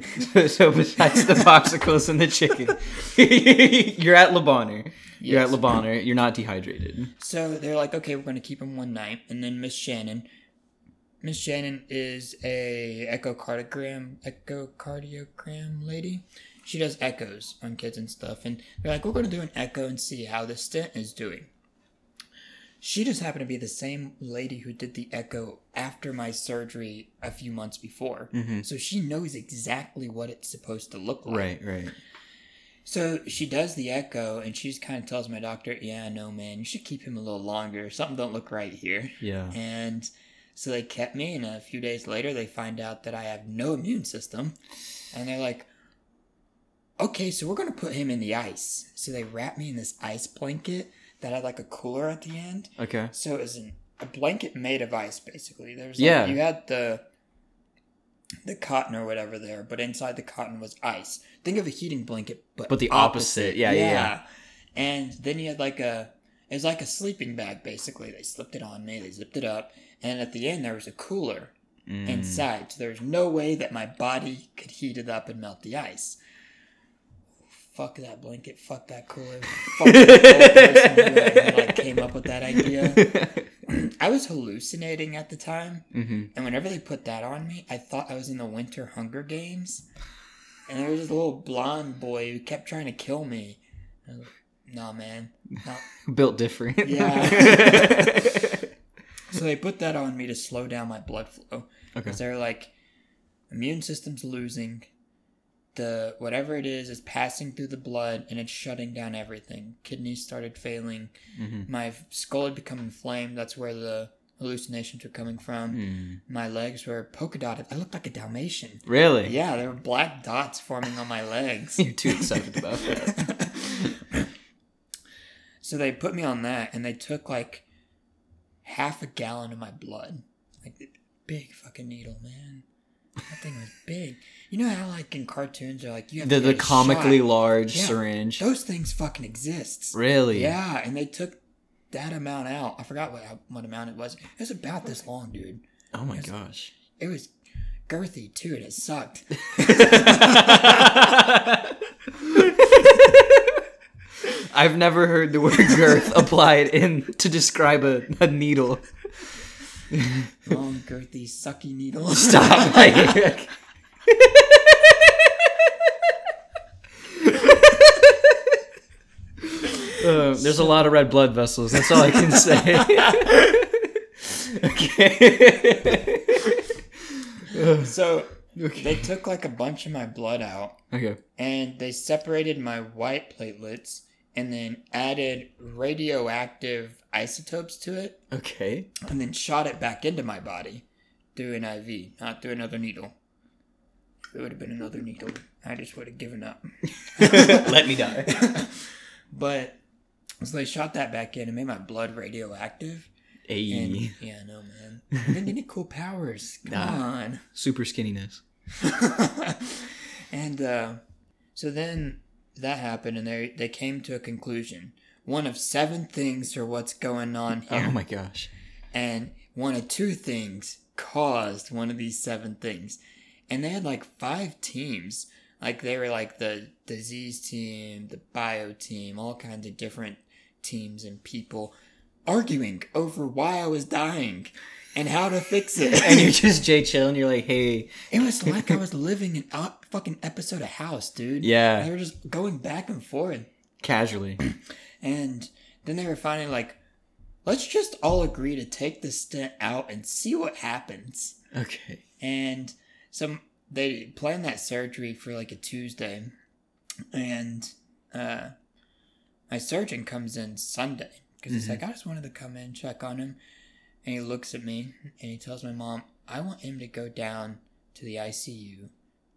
So, so besides the popsicles and the chicken, you're at Le Bonheur. You're Yes. at Le Bonheur. You're not dehydrated. so they're like, okay, we're gonna keep him one night, and then Miss Shannon. Miss Shannon is a echocardiogram echocardiogram lady. She does echoes on kids and stuff, and they're like, we're gonna do an echo and see how the stent is doing. She just happened to be the same lady who did the echo after my surgery a few months before. Mm-hmm. So she knows exactly what it's supposed to look like. Right, right. So she does the echo and she just kind of tells my doctor, Yeah, no, man, you should keep him a little longer. Something don't look right here. Yeah. And so they kept me, and a few days later, they find out that I have no immune system. And they're like, Okay, so we're going to put him in the ice. So they wrap me in this ice blanket that had like a cooler at the end. Okay. So it was an, a blanket made of ice, basically. There's like, Yeah. you had the the cotton or whatever there, but inside the cotton was ice. Think of a heating blanket, but But the opposite. Yeah, yeah, yeah. And then you had like a it was like a sleeping bag basically. They slipped it on me, they zipped it up, and at the end there was a cooler Mm. inside. So there was no way that my body could heat it up and melt the ice. Fuck that blanket. Fuck that cooler. Fuck that person who like, came up with that idea. I was hallucinating at the time, hmm and whenever they put that on me, I thought I was in the Winter Hunger Games, and there was this little blonde boy who kept trying to kill me. I like, nah, man. Built different. Yeah. So they put that on me to slow down my blood flow. okay. Because they're like, immune system's losing. The whatever it is is passing through the blood and it's shutting down everything. Kidneys started failing. Mhm. My skull had become inflamed. That's where the hallucinations were coming from. Mm. My legs were polka dotted. I looked like a Dalmatian. Really? Yeah, there were black dots forming on my legs. You're too excited about that. so they put me on that and they took like half a gallon of my blood. Like a big fucking needle, man. That thing was big. You know how like in cartoons they're like you have The the comically shot. large Yeah. syringe. Those things fucking exist. Really? Yeah, and they took that amount out. I forgot what what amount it was. It was about this long, dude. Oh my Yes. gosh. It was girthy too, and it sucked. I've never heard the word girth applied in to describe a, a needle. Long, girthy, sucky needle. Stop. Like, Uh, there's a lot of red blood vessels. That's all I can say. okay. so okay. they took like a bunch of my blood out. Okay. and they separated my white platelets and then added radioactive isotopes to it Okay. and then shot it back into my body through an IV, not through another needle. If it would have been another needle, I just would have given up. Let me die. But so they shot that back in and made my blood radioactive. And yeah, no man, I didn't get any cool powers. Come Nah. on. Super skinniness. and uh, So then that happened, and they they came to a conclusion. One of seven things are what's going on here, Oh my gosh. and one of two things caused one of these seven things. And they had like five teams. Like they were like the disease team, the bio team, all kinds of different teams and people arguing over why I was dying and how to fix it. And you're just Jay Chill, and you're like, hey, It was like I was living an a fucking episode of House, dude. Yeah. They were just going back and forth. casually. And then they were finally like, let's just all agree to take the stent out and see what happens. Okay. And some they planned that surgery for like a Tuesday. And uh my surgeon comes in Sunday because he's Mhm. like, I just wanted to come in, check on him. And he looks at me and he tells my mom, I want him to go down to the ICU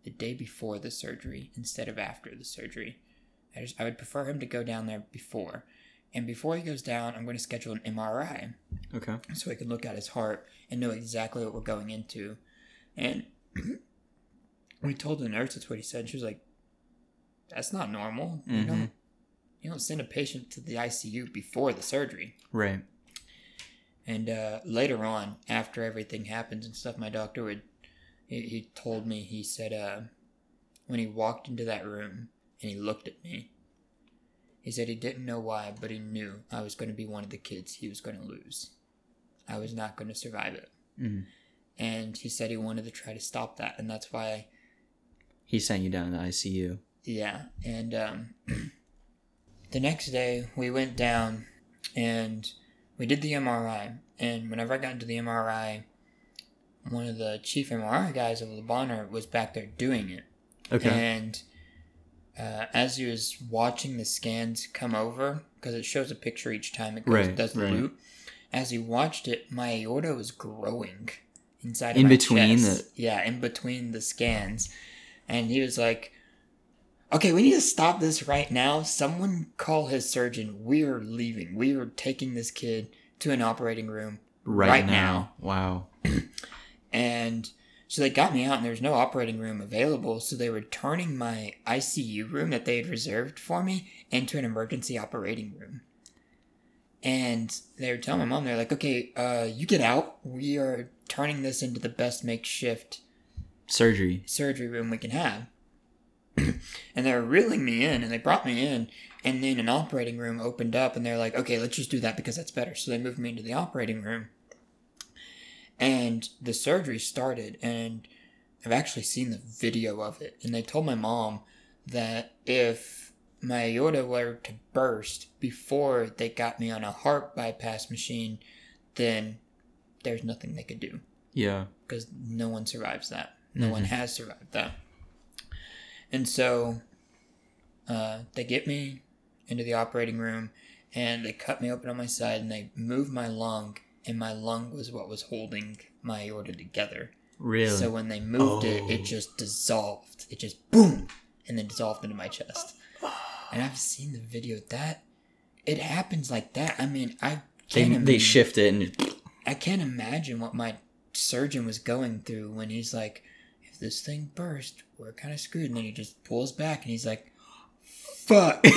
the day before the surgery instead of after the surgery. I just I would prefer him to go down there before. And before he goes down, I'm going to schedule an MRI Okay. so I can look at his heart and know exactly what we're going into. And we told the nurse that's what he said. And She was like, "That's not normal. You Mhm. Don't you don't send a patient to the ICU before the surgery." Right. And uh, later on, after everything happens and stuff, my doctor would he, he told me he said uh, when he walked into that room and he looked at me, he said he didn't know why, but he knew I was going to be one of the kids he was going to lose. I was not going to survive it. Mhm. And he said he wanted to try to stop that, and that's why, He sent you down to the ICU. yeah. And um, the next day, we went down and we did the MRI. And whenever I got into the MRI, one of the chief MRI guys of Le Bonheur was back there doing it. Okay. And uh, as he was watching the scans come over, because it shows a picture each time it goes, Right, does the right. loop. As he watched it, my aorta was growing inside of In between chest. yeah, in between the scans, and he was like, "Okay, we need to stop this right now. Someone call his surgeon. We are leaving. We are taking this kid to an operating room right, right now. Wow. and so they got me out, and there was no operating room available. So they were turning my ICU room that they had reserved for me into an emergency operating room. And they were telling my mom, they're like, okay, uh, you get out. We are turning this into the best makeshift Surgery. surgery room we can have. and they were reeling me in, and they brought me in, and then an operating room opened up, and they're like, okay, let's just do that because that's better. So they moved me into the operating room. And the surgery started, and I've actually seen the video of it. And they told my mom that if my aorta were to burst before they got me on a heart bypass machine, then there's nothing they could do Yeah. because no one survives that. No one Mhm. has survived that. And so uh, they get me into the operating room and they cut me open on my side and they move my lung, and my lung was what was holding my aorta together. Really. So when they moved it, Oh. it just dissolved. It just boom, and then dissolved into my chest. And I've seen the video. That it happens like that. I mean, I they, can't. they im- shift it and I can't imagine what my surgeon was going through when he's like, if this thing burst, we're kind of screwed. And then he just pulls back and he's like, fuck.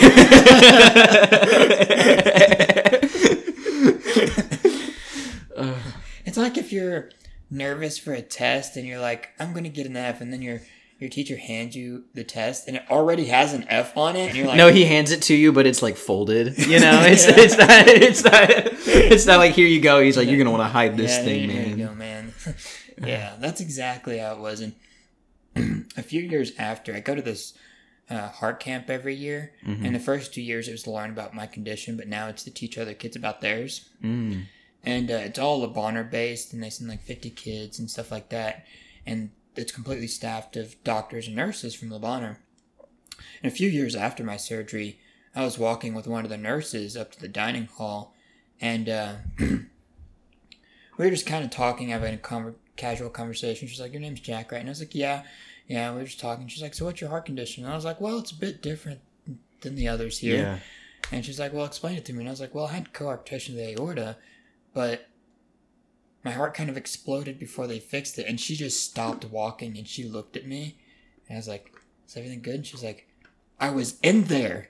It's like if you're nervous for a test and you're like, I'm going to get an F. And then your, your teacher hands you the test and it already has an F on it. And you're like, no, he hands it to you, but it's like folded. You know, it's it's not it's not it's not like here you go. He's like you're gonna want to hide this yeah, thing, here you man. go, man. yeah, that's exactly how it was. And a few years after, I go to this uh, heart camp every year. Mhm. And the first two years, it was to learn about my condition, but now it's to teach other kids about theirs. Mm. And uh, it's all Le Bonheur based, and they send like 50 kids and stuff like that. And it's completely staffed of doctors and nurses from Le Bonheur. And a few years after my surgery, I was walking with one of the nurses up to the dining hall, and uh, we were just kind of talking, having a casual conversation. She's like, "Your name's Jack, right?" And I was like, "Yeah, yeah." We were just talking. She's like, "So what's your heart condition?" And I was like, "Well, it's a bit different than the others here." Yeah. And she's like, "Well, explain it to me." And I was like, "Well, I had coarctation of the aorta, but my heart kind of exploded before they fixed it." And she just stopped walking and she looked at me, and I was like, "Is everything good?" And she's like, I was in there.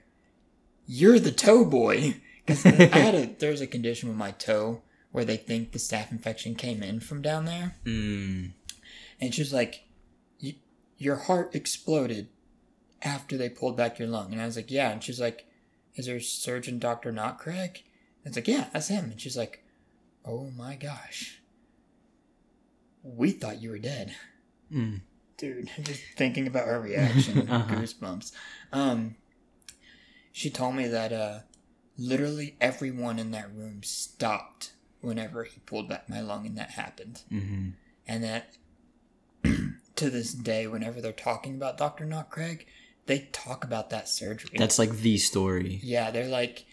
You're the toe boy. Because I had a there's a condition with my toe where they think the staph infection came in from down there, Mm. and she's like, "Y- "Your heart exploded after they pulled back your lung." And I was like, "Yeah." And she's like, "Is there surgeon Doctor Knott-Craig?" And it's like, "Yeah, that's him." And she's like, "Oh my gosh, we thought you were dead." Mm. dude just thinking about her reaction Uh-huh. goosebumps um she told me that uh literally everyone in that room stopped whenever he pulled back my lung and that happened hmm and that to this day whenever they're talking about dr Knott-Craig they talk about that surgery That's like the story. yeah they're like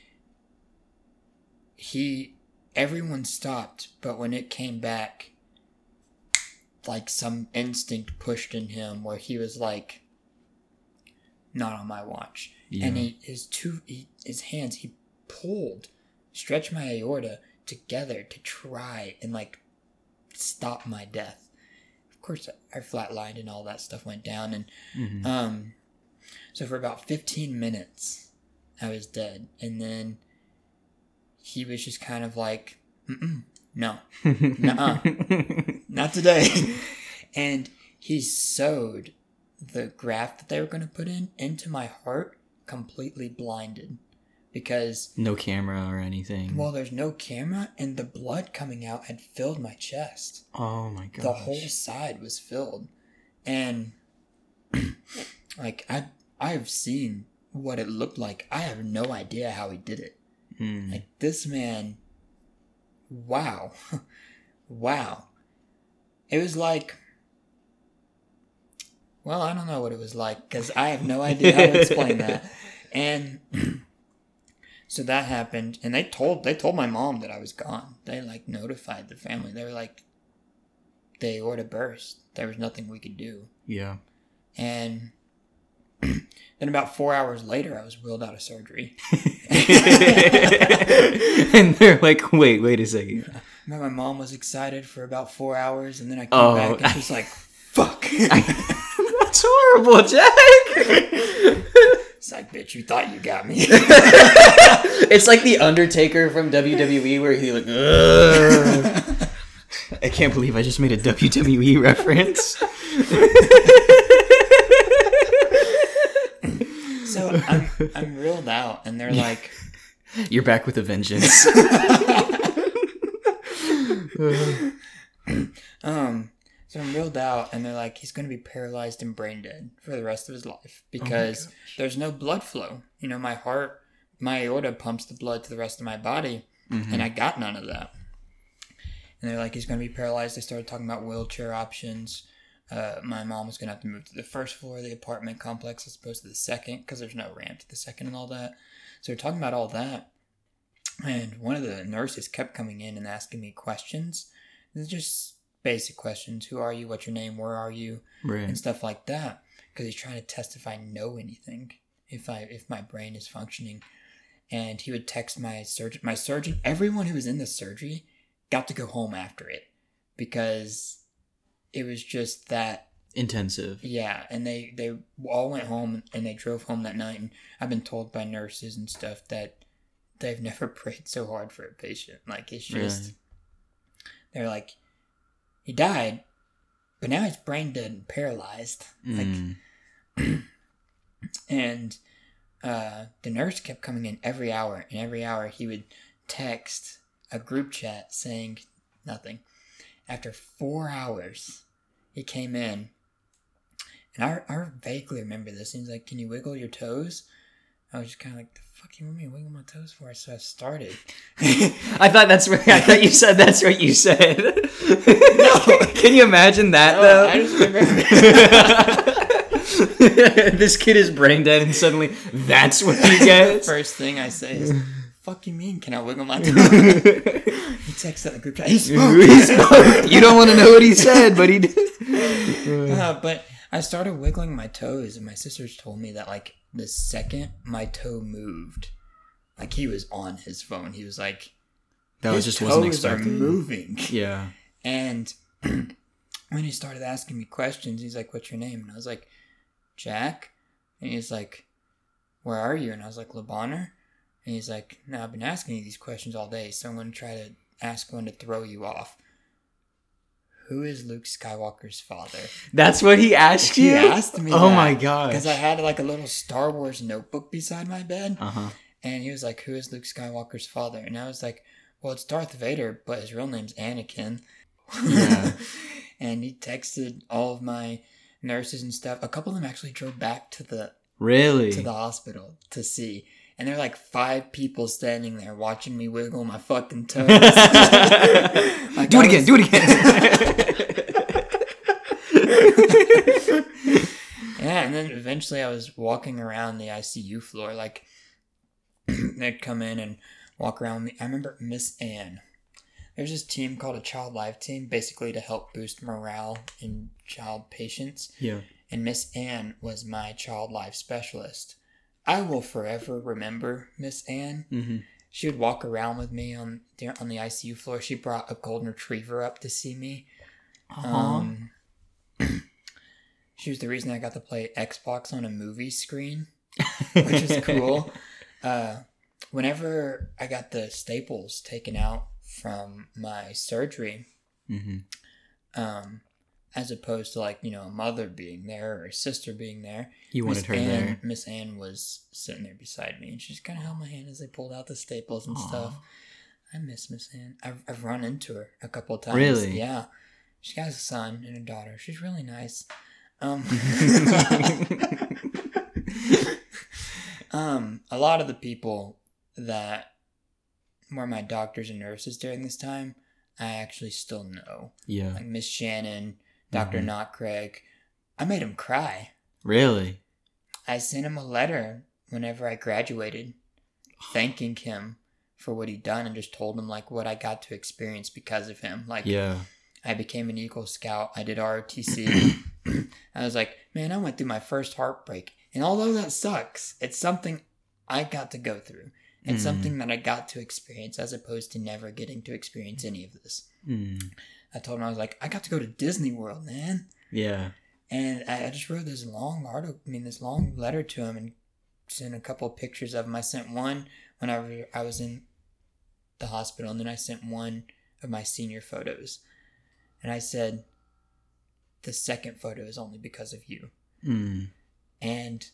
he everyone stopped but when it came back like some instinct pushed in him where he was like not on my watch Yeah. and he his two he, his hands he pulled stretched my aorta together to try and like stop my death course i flatlined and all that stuff went down and Mhm. um, so for about 15 minutes, I was dead. And then he was just kind of like, Mm-mm, no, not today. and he sewed the graft that they were going to put in into my heart completely blinded. Because, no camera or anything. well, there's no camera and the blood coming out had filled my chest. Oh my god. the whole side was filled. And like i i've seen what it looked like. I have no idea how he did it. Mm. like this man wow. Wow. It was like well i don't know what it was like because i have no idea how to explain that. And so that happened and they told they told my mom that i was gone they like notified the family they were like the aorta burst there was nothing we could do Yeah. and then about four hours later i was wheeled out of surgery and they're like, wait, wait a second. my mom was excited for about four hours and then i came Oh. back and she was like fuck That's horrible, Jack. it's like bitch you thought you got me it's like the Undertaker from WWE, where he like, "Ugh." I can't believe I just made a WWE reference. so I'm, I'm reeled out and they're like You're back with a vengeance. um so i'm reeled out and they're like he's going to be paralyzed and brain dead for the rest of his life because there's no blood flow. You know my heart my aorta pumps the blood to the rest of my body and i got none of that. And they're like he's going to be paralyzed. They started talking about wheelchair options. Uh, my mom was going to have to move to the first floor of the apartment complex as opposed to the second because there's no ramp to the second and all that. So they're talking about all that and one of the nurses kept coming in and asking me questions. They're just basic questions who are you what's your name where are you right. and stuff like that because he's trying to test if I know anything, if I if my brain is functioning. And he would text my surgeon, my surgeon, everyone who was in the surgery got to go home after it because it was just that Intensive. yeah. And they they all went home and they drove home that night. And I've been told by nurses and stuff that they've never prayed so hard for a patient. Like it's just Really? they're like he died, but now he's brain dead and paralyzed. Like Mm. and uh, the nurse kept coming in every hour, and every hour he would text a group chat saying nothing. After four hours, he came in, and I, I vaguely remember this. He's like, "Can you wiggle your toes?" I was just kind of like, "The fuck you want me to wiggle my toes for?" So I started. I thought that's what I thought you said. That's what you said. no, Can you imagine that No, though? I just remember. this kid is brain dead, and suddenly that's what he gets. First thing I say is, "Fuck you mean? Can I wiggle my toes?" he texted the group chat. He spoke. He spoke. you don't want to know what he said, but he did. Uh, but I started wiggling my toes, and my sisters told me that like the second my toe moved, like he was on his phone. He was like, That was "His just wasn't toes are moving." Yeah. And when he started asking me questions, he's like, "What's your name?" And I was like, "Jack." And he's like, where are you? And I was like, Le Bonheur. And he's like, no, I've been asking you these questions all day, so I'm going to try to ask one to throw you off. Who is Luke Skywalker's father? That's what he asked He you. He asked me Oh that, my god! Because I had like a little Star Wars notebook beside my bed. Uh huh. And he was like, Who is Luke Skywalker's father? And I was like, Well, it's Darth Vader, but his real name's Anakin. Yeah. and he texted all of my nurses and stuff. A couple of them actually drove back to the Really? to the hospital to see. And there are like five people standing there watching me wiggle my fucking toes. do it I again. Do it again. Yeah, and then eventually I was walking around the ICU floor, like they'd come in and walk around me. I remember Miss Anne. There's this team called a Child Life Team, basically to help boost morale in child patients. yeah. And Miss Anne was my child life specialist. I will forever remember Miss Anne. Mm-hmm. She would walk around with me on on the ICU floor. She brought a golden retriever up to see me. Um, she was the reason I got to play Xbox on a movie screen, which is cool. Uh, whenever I got the staples taken out from my surgery, mm-hmm. um, as opposed to like you know a mother being there or a sister being there, You wanted her Ann, there. Miss Anne was sitting there beside me, and she just kind of held my hand as they pulled out the staples and stuff. I miss Miss Anne. I've, I've run into her a couple of times. Really? Yeah. She has a son and a daughter. She's really nice. Um, um, a lot of the people that were my doctors and nurses during this time, I actually still know. yeah. Like Miss Shannon, doctor Mhm. Not Craig. I made him cry. Really? I sent him a letter whenever I graduated, thanking him for what he'd done, and just told him like what I got to experience because of him. Like Yeah. I became an Eagle Scout. I did ROTC. I was like, man, I went through my first heartbreak, and although that sucks, it's something I got to go through. It's Mm. something that I got to experience, as opposed to never getting to experience any of this. Mm. I told him I was like, I got to go to Disney World, man. Yeah. And I, I just wrote this long article, I mean, this long letter to him and sent a couple of pictures of him. I sent one whenever I was in the hospital, and then I sent one of my senior photos. And I said, the second photo is only because of you. Mm. And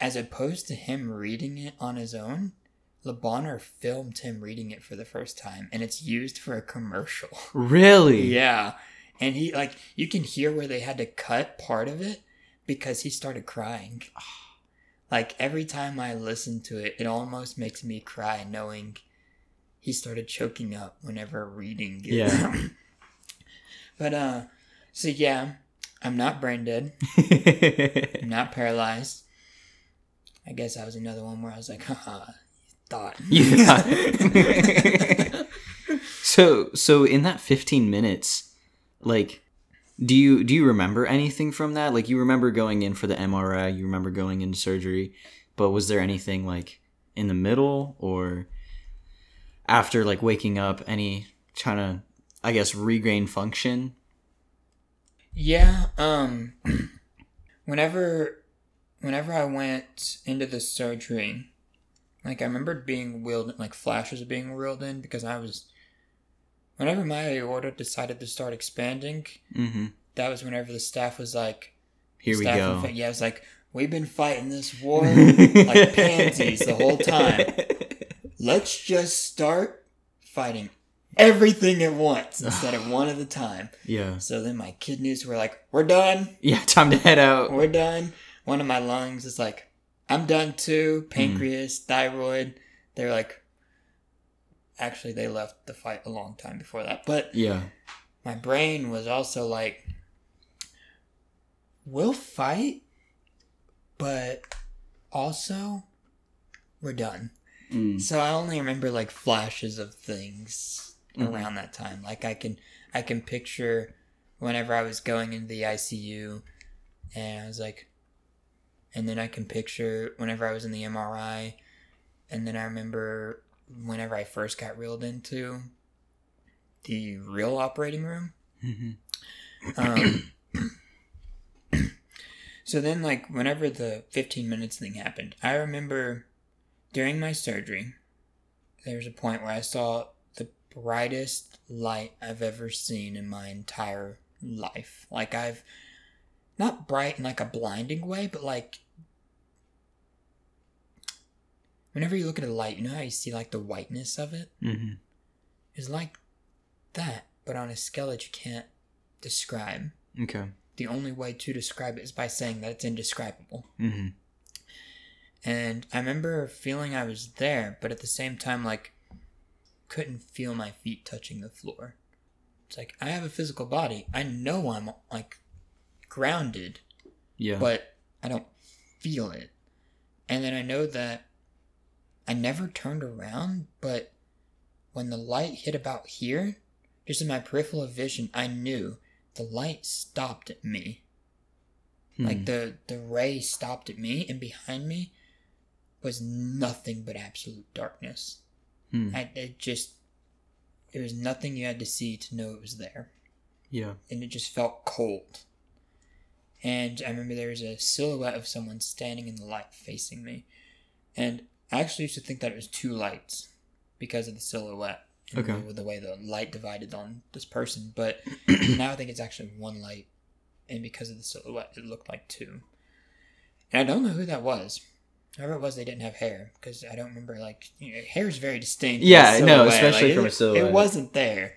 as opposed to him reading it on his own, Le Bonheur filmed him reading it for the first time, and it's used for a commercial. Really? Yeah. And he like you can hear where they had to cut part of it because he started crying. Like every time I listen to it, it almost makes me cry knowing he started choking up whenever reading it. Yeah. but uh so yeah, I'm not brain dead. I'm not paralyzed. I guess I was another one where I was like, haha, you thought. Yeah. so so in that 15 minutes, like do you do you remember anything from that? Like you remember going in for the MRI, you remember going into surgery, but was there anything like in the middle or after like waking up any trying to I guess regain function? Yeah, um whenever whenever I went into the surgery, like I remembered being wheeled like flashes of being wheeled in because I was whenever my aorta decided to start expanding, Mhm. that was whenever the Staph was like Here we go. and yeah, it was like we've been fighting this war like pansies the whole time. Let's just start fighting everything at once instead of one at a time. Yeah. So then my kidneys were like, "We're done. Yeah, time to head out. We're done." One of my lungs is like, "I'm done too." Pancreas, thyroid. They're like, actually, they left the fight a long time before that. But Yeah. my brain was also like, "We'll fight, but also, we're done." Mm. So I only remember like flashes of things Mhm. around that time. Like I can I can picture whenever I was going into the ICU and I was like and then I can picture whenever I was in the MRI and then I remember whenever I first got reeled into the real operating room. Mhm. Um, So then, like, whenever the 15 minutes thing happened, I remember during my surgery, there was a point where I saw the brightest light I've ever seen in my entire life. Like, I've not bright in like a blinding way, but like whenever you look at a light, you know how you see like the whiteness of it? Mm-hmm. It's like that, but on a scale that you can't describe. Okay. The only way to describe it is by saying that it's indescribable. Mm-hmm. And I remember feeling I was there, but at the same time, like, couldn't feel my feet touching the floor. It's like, I have a physical body. I know I'm, like, grounded, Yeah. but I don't feel it. And then I know that I never turned around, but when the light hit about here, just in my peripheral vision, I knew the light stopped at me. Hmm. Like the the ray stopped at me, and behind me was nothing but absolute darkness. Hmm. I, it just it was nothing you had to see to know it was there, yeah. and it just felt cold. And I remember there was a silhouette of someone standing in the light facing me, and I actually used to think that it was two lights because of the silhouette. Okay. the- the way the light divided on this person, but now I think it's actually one light, and because of the silhouette, it looked like two. And I don't know who that was. Whoever it was, they didn't have hair because I don't remember. Like you know, hair is very distinct. Yeah, no, especially Like, from a silhouette. It wasn't there.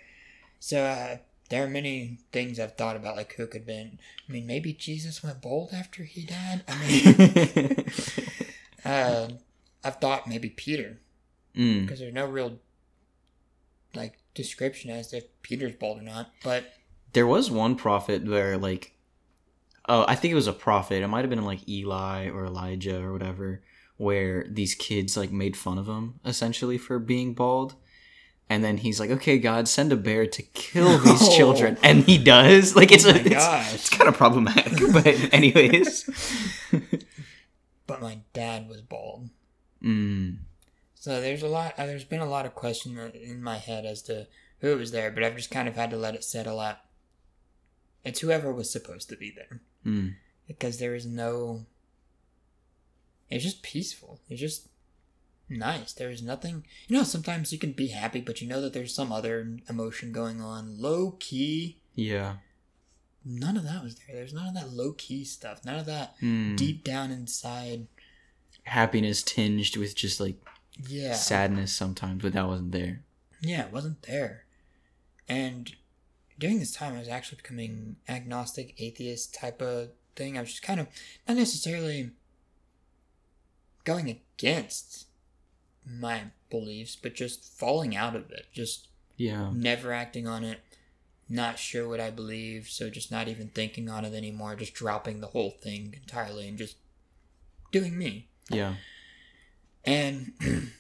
So uh, there are many things I've thought about, like who could have been. I mean, maybe Jesus went bald after he died. I mean, uh, I've thought maybe Peter mm. because there's no real like description as if Peter's bald or not, but. There was one prophet where like oh, I think it was a prophet. It might have been like Eli or Elijah or whatever, where these kids like made fun of him essentially for being bald. And then he's like, "Okay, God, send a bear to kill these No. children," and he does. Like, it's Oh a, it's, it's kind of problematic, but anyways. but my dad was bald. Mm, So there's a lot. Uh, there's been a lot of question in my head as to who was there, but I've just kind of had to let it settle out. It's whoever was supposed to be there mm, because there is no. It's just peaceful. It's just nice. There is nothing. You know, sometimes you can be happy, but you know that there's some other emotion going on. Low key. yeah. None of that was there. There's none of that low key stuff. None of that Mm. deep down inside. Happiness tinged with just like Yeah. sadness sometimes, but that wasn't there. Yeah, it wasn't there. And during this time, I was actually becoming agnostic, atheist type of thing. I was just kind of not necessarily going against my beliefs, but just falling out of it. Just Yeah. never acting on it, not sure what I believe, so just not even thinking on it anymore, just dropping the whole thing entirely and just doing me. Yeah. And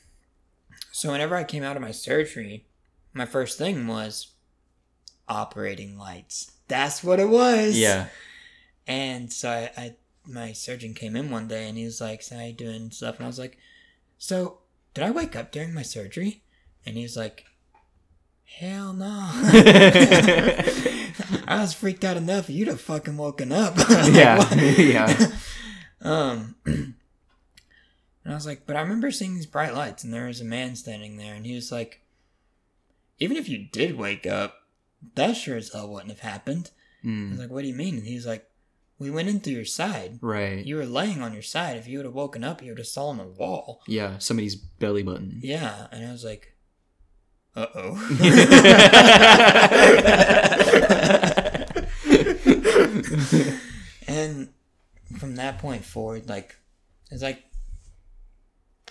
so whenever I came out of my surgery, my first thing was operating lights. That's what it was. Yeah. And so I, I my surgeon came in one day and he was like, So how you doing stuff? And I was like, So did I wake up during my surgery? And he was like, Hell no. I was freaked out enough. You'd have fucking woken up. Like, Yeah. Yeah. Um, and I was like, but I remember seeing these bright lights, and there was a man standing there, and he was like, even if you did wake up, that sure as hell wouldn't have happened. I Mm, was like, what do you mean? And he was like, we went in through your side. right. You were laying on your side. If you would have woken up, you would have saw on the wall. yeah. Somebody's belly button. Yeah, and I was like, uh oh. and from that point forward, like, it's like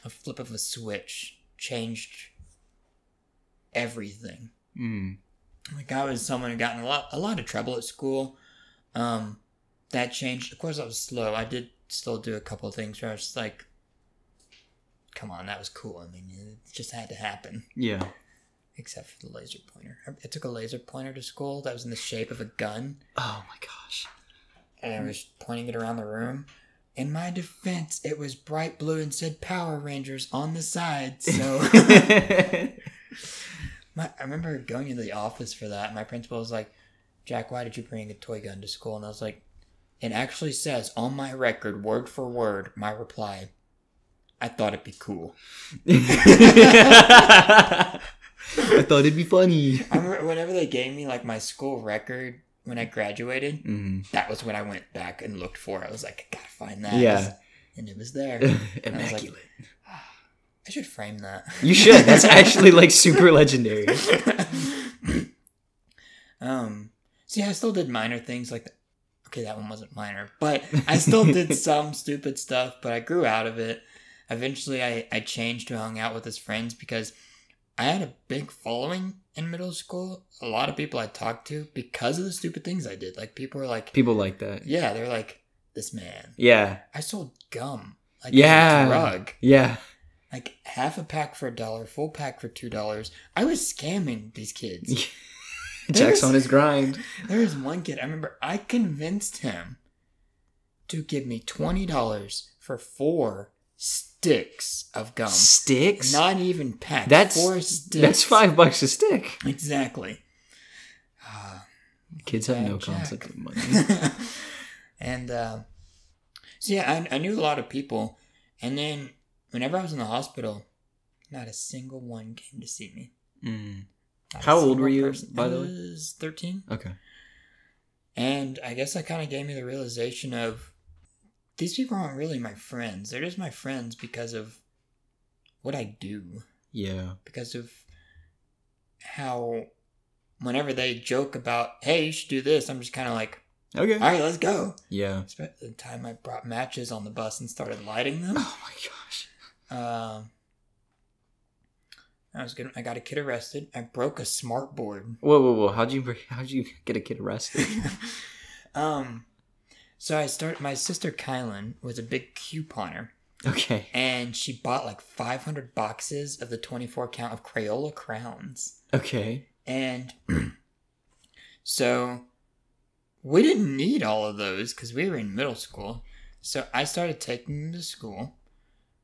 a flip of a switch changed everything. mm, Like I was someone who got in a lot, a lot of trouble at school. Um, that changed. Of course, I was slow. I did still do a couple of things where I was just like, "Come on, that was cool." I mean, it just had to happen. yeah. Except for the laser pointer. I took a laser pointer to school that was in the shape of a gun, Oh my gosh. and I was pointing it around the room. In my defense, it was bright blue and said Power Rangers on the side. So my, I remember going into the office for that. My principal was like, "Jack, why did you bring a toy gun to school?" And I was like, It actually says on my record, word for word, my reply. I thought it'd be cool. I thought it'd be funny. I remember whenever they gave me like my school record when I graduated, Mm. that was when I went back and looked for it. I was like, I gotta find that. Yeah. And it was there. I was like- Immaculate. I should frame that. You should. That's actually like super legendary. um, see, I still did minor things like, okay, that one wasn't minor, but I still did some stupid stuff. But I grew out of it. Eventually, I I changed to hung out with his friends because I had a big following in middle school. A lot of people I talked to because of the stupid things I did. Like people were like, People like that. yeah, they're like, this man. Yeah. I sold gum. Like Yeah. a drug. Yeah. Like half a pack for a dollar, full pack for two dollars. I was scamming these kids. Jack's on his grind. There was one kid, I remember I convinced him to give me twenty dollars for four sticks of gum. Sticks? Not even packs. That's four sticks. that's five bucks a stick. Exactly. Ah, Kids have no Jack. concept of money. and uh, so yeah, I, I knew a lot of people, and then whenever I was in the hospital, not a single one came to see me. Mm. How old were you, person. by I the way? was thirteen, Okay. and I guess that kind of gave me the realization of these people aren't really my friends. They're just my friends because of what I do, Yeah. because of how. Whenever they joke about, "Hey, you should do this," I'm just kind of like, Okay. "All right, let's go." Yeah. The time I brought matches on the bus and started lighting them. Oh my gosh. Um, I was gonna. I got a kid arrested. I broke a smart board. Whoa, whoa, whoa! How'd you how'd you get a kid arrested? um, so I started. My sister Kylan was a big couponer, Okay. and she bought like 500 boxes of the 24 count of Crayola crowns. Okay. And so we didn't need all of those because we were in middle school. So I started taking them to school.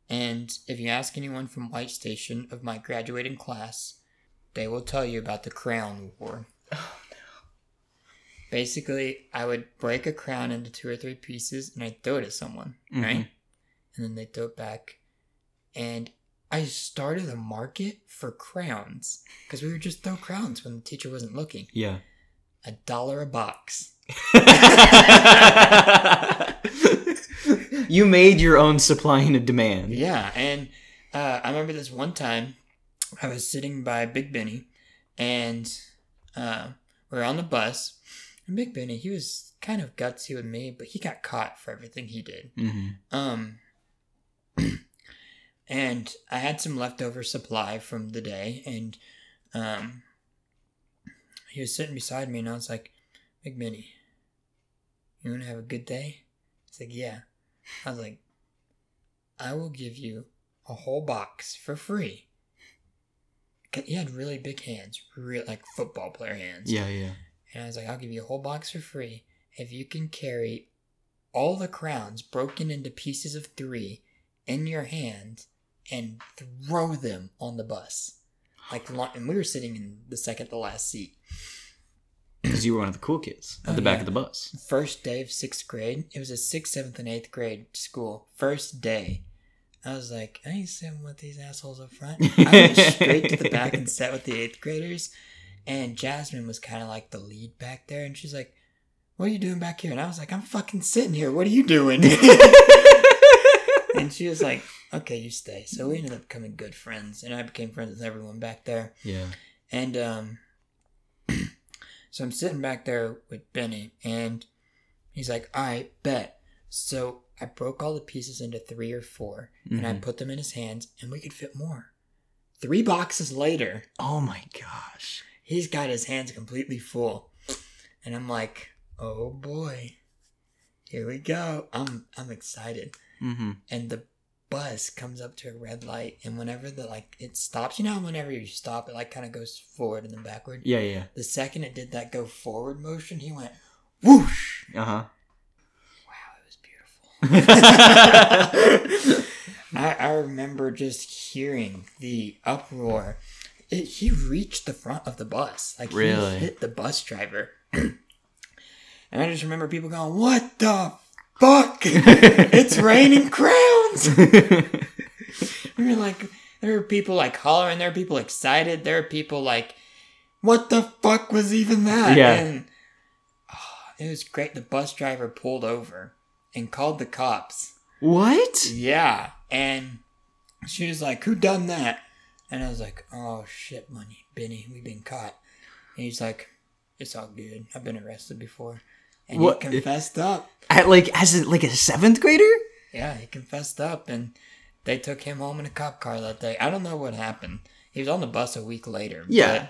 And if you ask anyone from White Station of my graduating class, they will tell you about the crown war. Basically, I would break a crown into two or three pieces and I'd throw it at someone, Mhm. right? And then they'd throw it back. And I started a market for crowns because we would just throw crowns when the teacher wasn't looking. Yeah. A dollar a box. you made your own supply and demand. Yeah, and uh, I remember this one time I was sitting by Big Benny, and uh, we were on the bus. And Big Benny, he was kind of gutsy with me, but he got caught for everything he did. hmm Um, and I had some leftover supply from the day, and um, he was sitting beside me, and I was like, "Big Benny, you want to have a good day?" He's like, "Yeah." I was like, "I will give you a whole box for free. He had really big hands, real like football player hands. Yeah, yeah. And I was like, I'll give you a whole box for free if you can carry all the crowns broken into pieces of three in your hand and throw them on the bus. Like, and we were sitting in the second to last seat. Because you were one of the cool kids at Oh, the back yeah. of the bus. First day of sixth grade. It was a sixth, seventh, and eighth grade school. First day. I was like, I ain't sitting with these assholes up front. I went straight to the back and sat with the eighth graders. And Jasmine was kind of like the lead back there. And she's like, What are you doing back here? And I was like, I'm fucking sitting here. What are you doing? and she was like, Okay, you stay. So we ended up becoming good friends. And I became friends with everyone back there. yeah. And um, so I'm sitting back there with Benny, and he's like, "All right, bet." So I broke all the pieces into three or 4 and I Mhm. put them in his hands, and we could fit more. Three boxes later, Oh my gosh. He's got his hands completely full, and I'm like, "Oh boy, here we go!" I'm I'm excited Mm-hmm. and the bus comes up to a red light and whenever the like it stops you know whenever you stop it like kind of goes forward and then backward Yeah, yeah. the second it did that go forward motion he went whoosh Uh huh. wow it was beautiful I, I remember just hearing the uproar it, he reached the front of the bus like Really? he hit the bus driver and I just remember people going, "What the fuck? it's raining crowns!" I mean, like there were people like hollering, there were people excited, there were people like, "What the fuck was even that?" Yeah. And oh, it was great. The bus driver pulled over and called the cops. what? Yeah, and she was like, "Who done that?" And I was like, "Oh shit, money, Benny, we've been caught." And he's like, "It's all good. I've been arrested before." And What? he confessed up. At like as a, like a seventh grader? Yeah, he confessed up, and they took him home in a cop car that day. I don't know what happened. He was on the bus a week later. Yeah.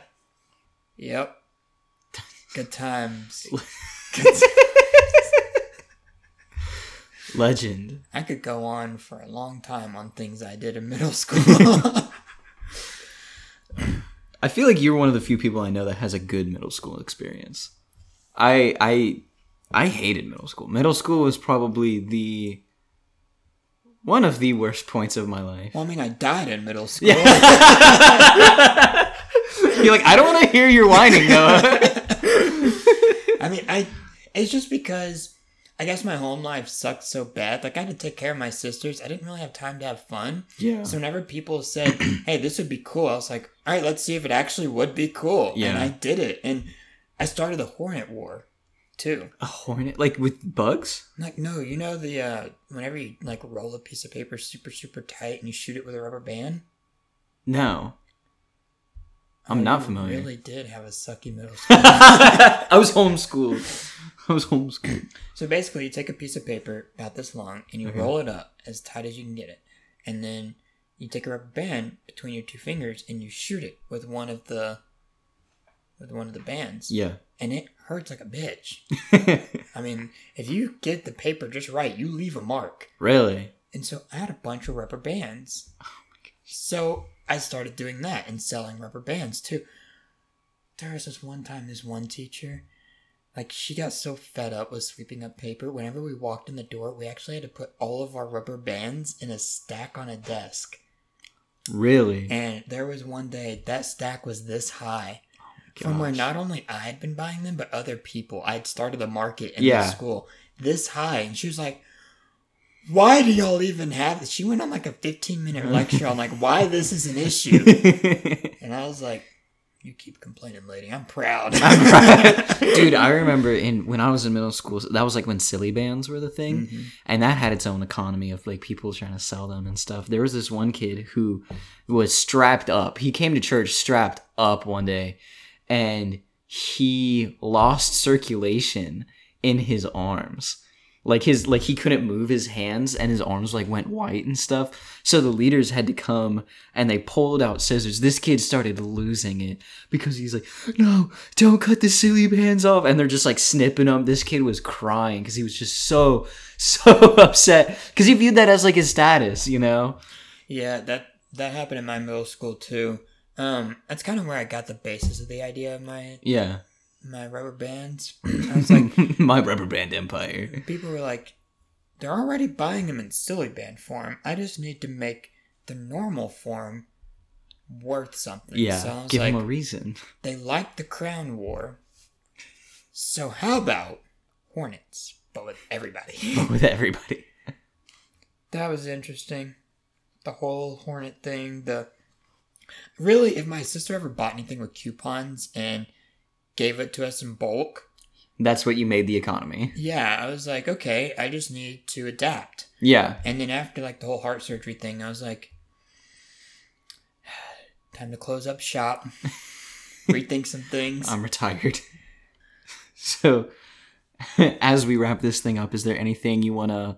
yep. Good times. Legend. I could go on for a long time on things I did in middle school. I feel like you're one of the few people I know that has a good middle school experience. I I I hated middle school. Middle school was probably the one of the worst points of my life. well, I mean, I died in middle school. You're like, I don't want to hear your whining, Noah. I mean, I it's just because I guess my home life sucked so bad. Like I had to take care of my sisters. I didn't really have time to have fun. yeah. So whenever people said, "Hey, this would be cool," I was like, "All right, let's see if it actually would be cool." Yeah. And I did it, and I started the Hornet War, too. A hornet, like with bugs? Like, no, you know the uh whenever you like roll a piece of paper super super tight and you shoot it with a rubber band. No. I'm Oh, not familiar. Really did have a sucky middle school. I was homeschooled. I was homeschooled. So basically, you take a piece of paper about this long and you Mhm. roll it up as tight as you can get it, and then you take a rubber band between your two fingers and you shoot it with one of the with one of the bands, Yeah. and it hurts like a bitch. I mean, if you get the paper just right, you leave a mark. really? And so I had a bunch of rubber bands. So I started doing that and selling rubber bands too. There was this one time, this one teacher, like she got so fed up with sweeping up paper. Whenever we walked in the door, we actually had to put all of our rubber bands in a stack on a desk. Really? And there was one day that stack was this high. Oh From where not only I had been buying them, but other people. I had started the market in Yeah. the school this high, and she was like, "Why do y'all even have this?" She went on like a fifteen minute lecture on like why this is an issue, and I was like, "You keep complaining, lady. I'm proud." I'm proud. Dude, I remember in when I was in middle school, that was like when silly bands were the thing, Mhm. and that had its own economy of like people trying to sell them and stuff. There was this one kid who was strapped up. He came to church strapped up one day, and he lost circulation in his arms. Like his like he couldn't move his hands and his arms like went white and stuff. So the leaders had to come and they pulled out scissors. This kid started losing it because he's like, "No, don't cut the silly bands off." And they're just like snipping them. This kid was crying because he was just so so upset because he viewed that as like his status, you know? Yeah, that that happened in my middle school too. Um, that's kind of where I got the basis of the idea of my Yeah. My rubber bands. I was like, My rubber band empire. people were like, they're already buying them in silly band form. I just need to make the normal form worth something. Yeah. So give like, him a reason. they like the Crown War. So how about Hornets, but with everybody? with everybody. that was interesting. The whole Hornet thing. The really, if my sister ever bought anything with coupons and gave it to us in bulk, That's what you made the economy. yeah, I was like, okay, I just need to adapt. Yeah. And then after like the whole heart surgery thing, I was like, time to close up shop, rethink some things. I'm retired. so, as we wrap this thing up, is there anything you want to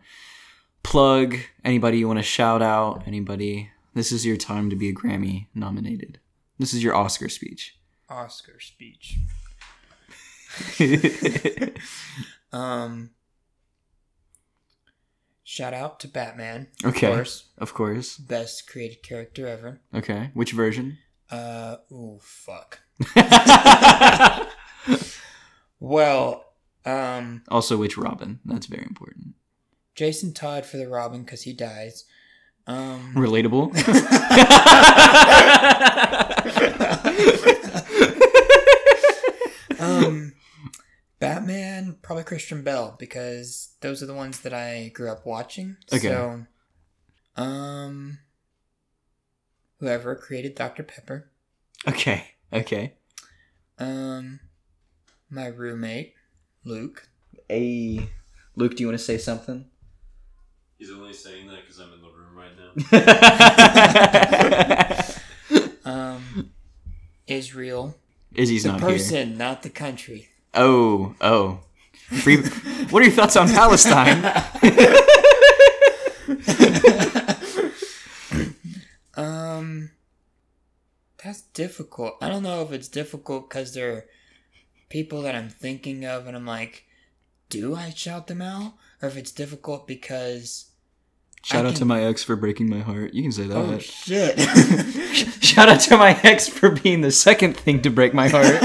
plug? Anybody you want to shout out? Anybody? This is your time to be a Grammy nominated. This is your Oscar speech. Oscar speech. Um, shout out to Batman. Okay. Of course, of course. best created character ever. Okay. Which version? Uh, ooh, fuck. Well, um, also, which Robin? That's very important. Jason Todd for the Robin because he dies. Um, Relatable. um, Batman, probably Christian Bale because those are the ones that I grew up watching. Okay. So, um, whoever created Dr Pepper, Okay. Okay. um, my roommate Luke. Hey, Luke, do you want to say something? He's only saying that because I'm in the room right now. Um, Israel, Izzy's the not here. person, not the country. Oh, oh. Free. what are your thoughts on Palestine? Um, that's difficult. I don't know if it's difficult because there are people that I'm thinking of, and I'm like, do I shout them out, or if it's difficult because Shout I out to my ex for breaking my heart. You can say that. oh shit. Shout out to my ex for being the second thing to break my heart.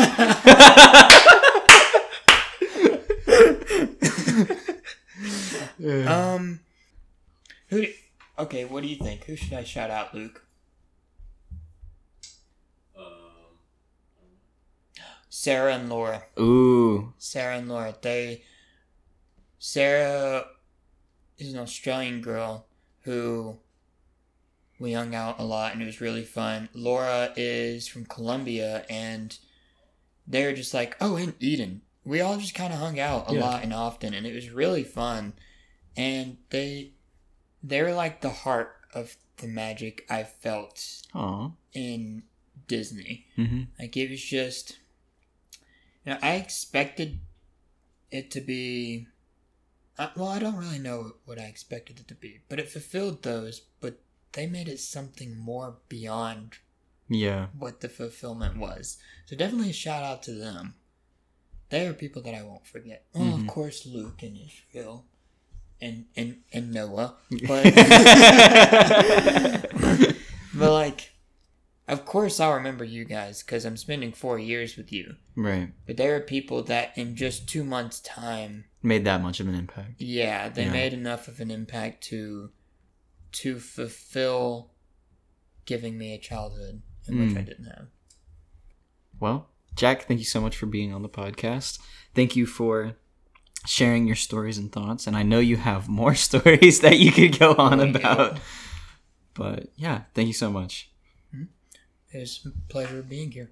Um, who? okay, what do you think? Who should I shout out, Luke? um, Sarah and Laura. Ooh. Sarah and Laura. They Sarah is an Australian girl who we hung out a lot and it was really fun. Laura is from Colombia and they were just like, oh, in Eden. We all just kind of hung out a Yeah. lot and often and it was really fun. And they they're like the heart of the magic I felt Aw. in Disney. hmm Like it was just, you know, I expected it to be. Uh, well, I don't really know what I expected it to be, but it fulfilled those. But they made it something more beyond Yeah. what the fulfillment was. So definitely a shout out to them. They are people that I won't forget. Well, Mhm. of course, Luke and Israel, and and and Noah, but but like, of course, I'll remember you guys because I'm spending four years with you. right. But there are people that in just two months' time, Made that much of an impact. yeah, they Yeah. made enough of an impact to to fulfill giving me a childhood in which I Mm. didn't have. Well, Jack, thank you so much for being on the podcast. Thank you for sharing your stories and thoughts. And I know you have more stories that you could go on about. But yeah, thank you so much. Mm-hmm. It's was a pleasure being here.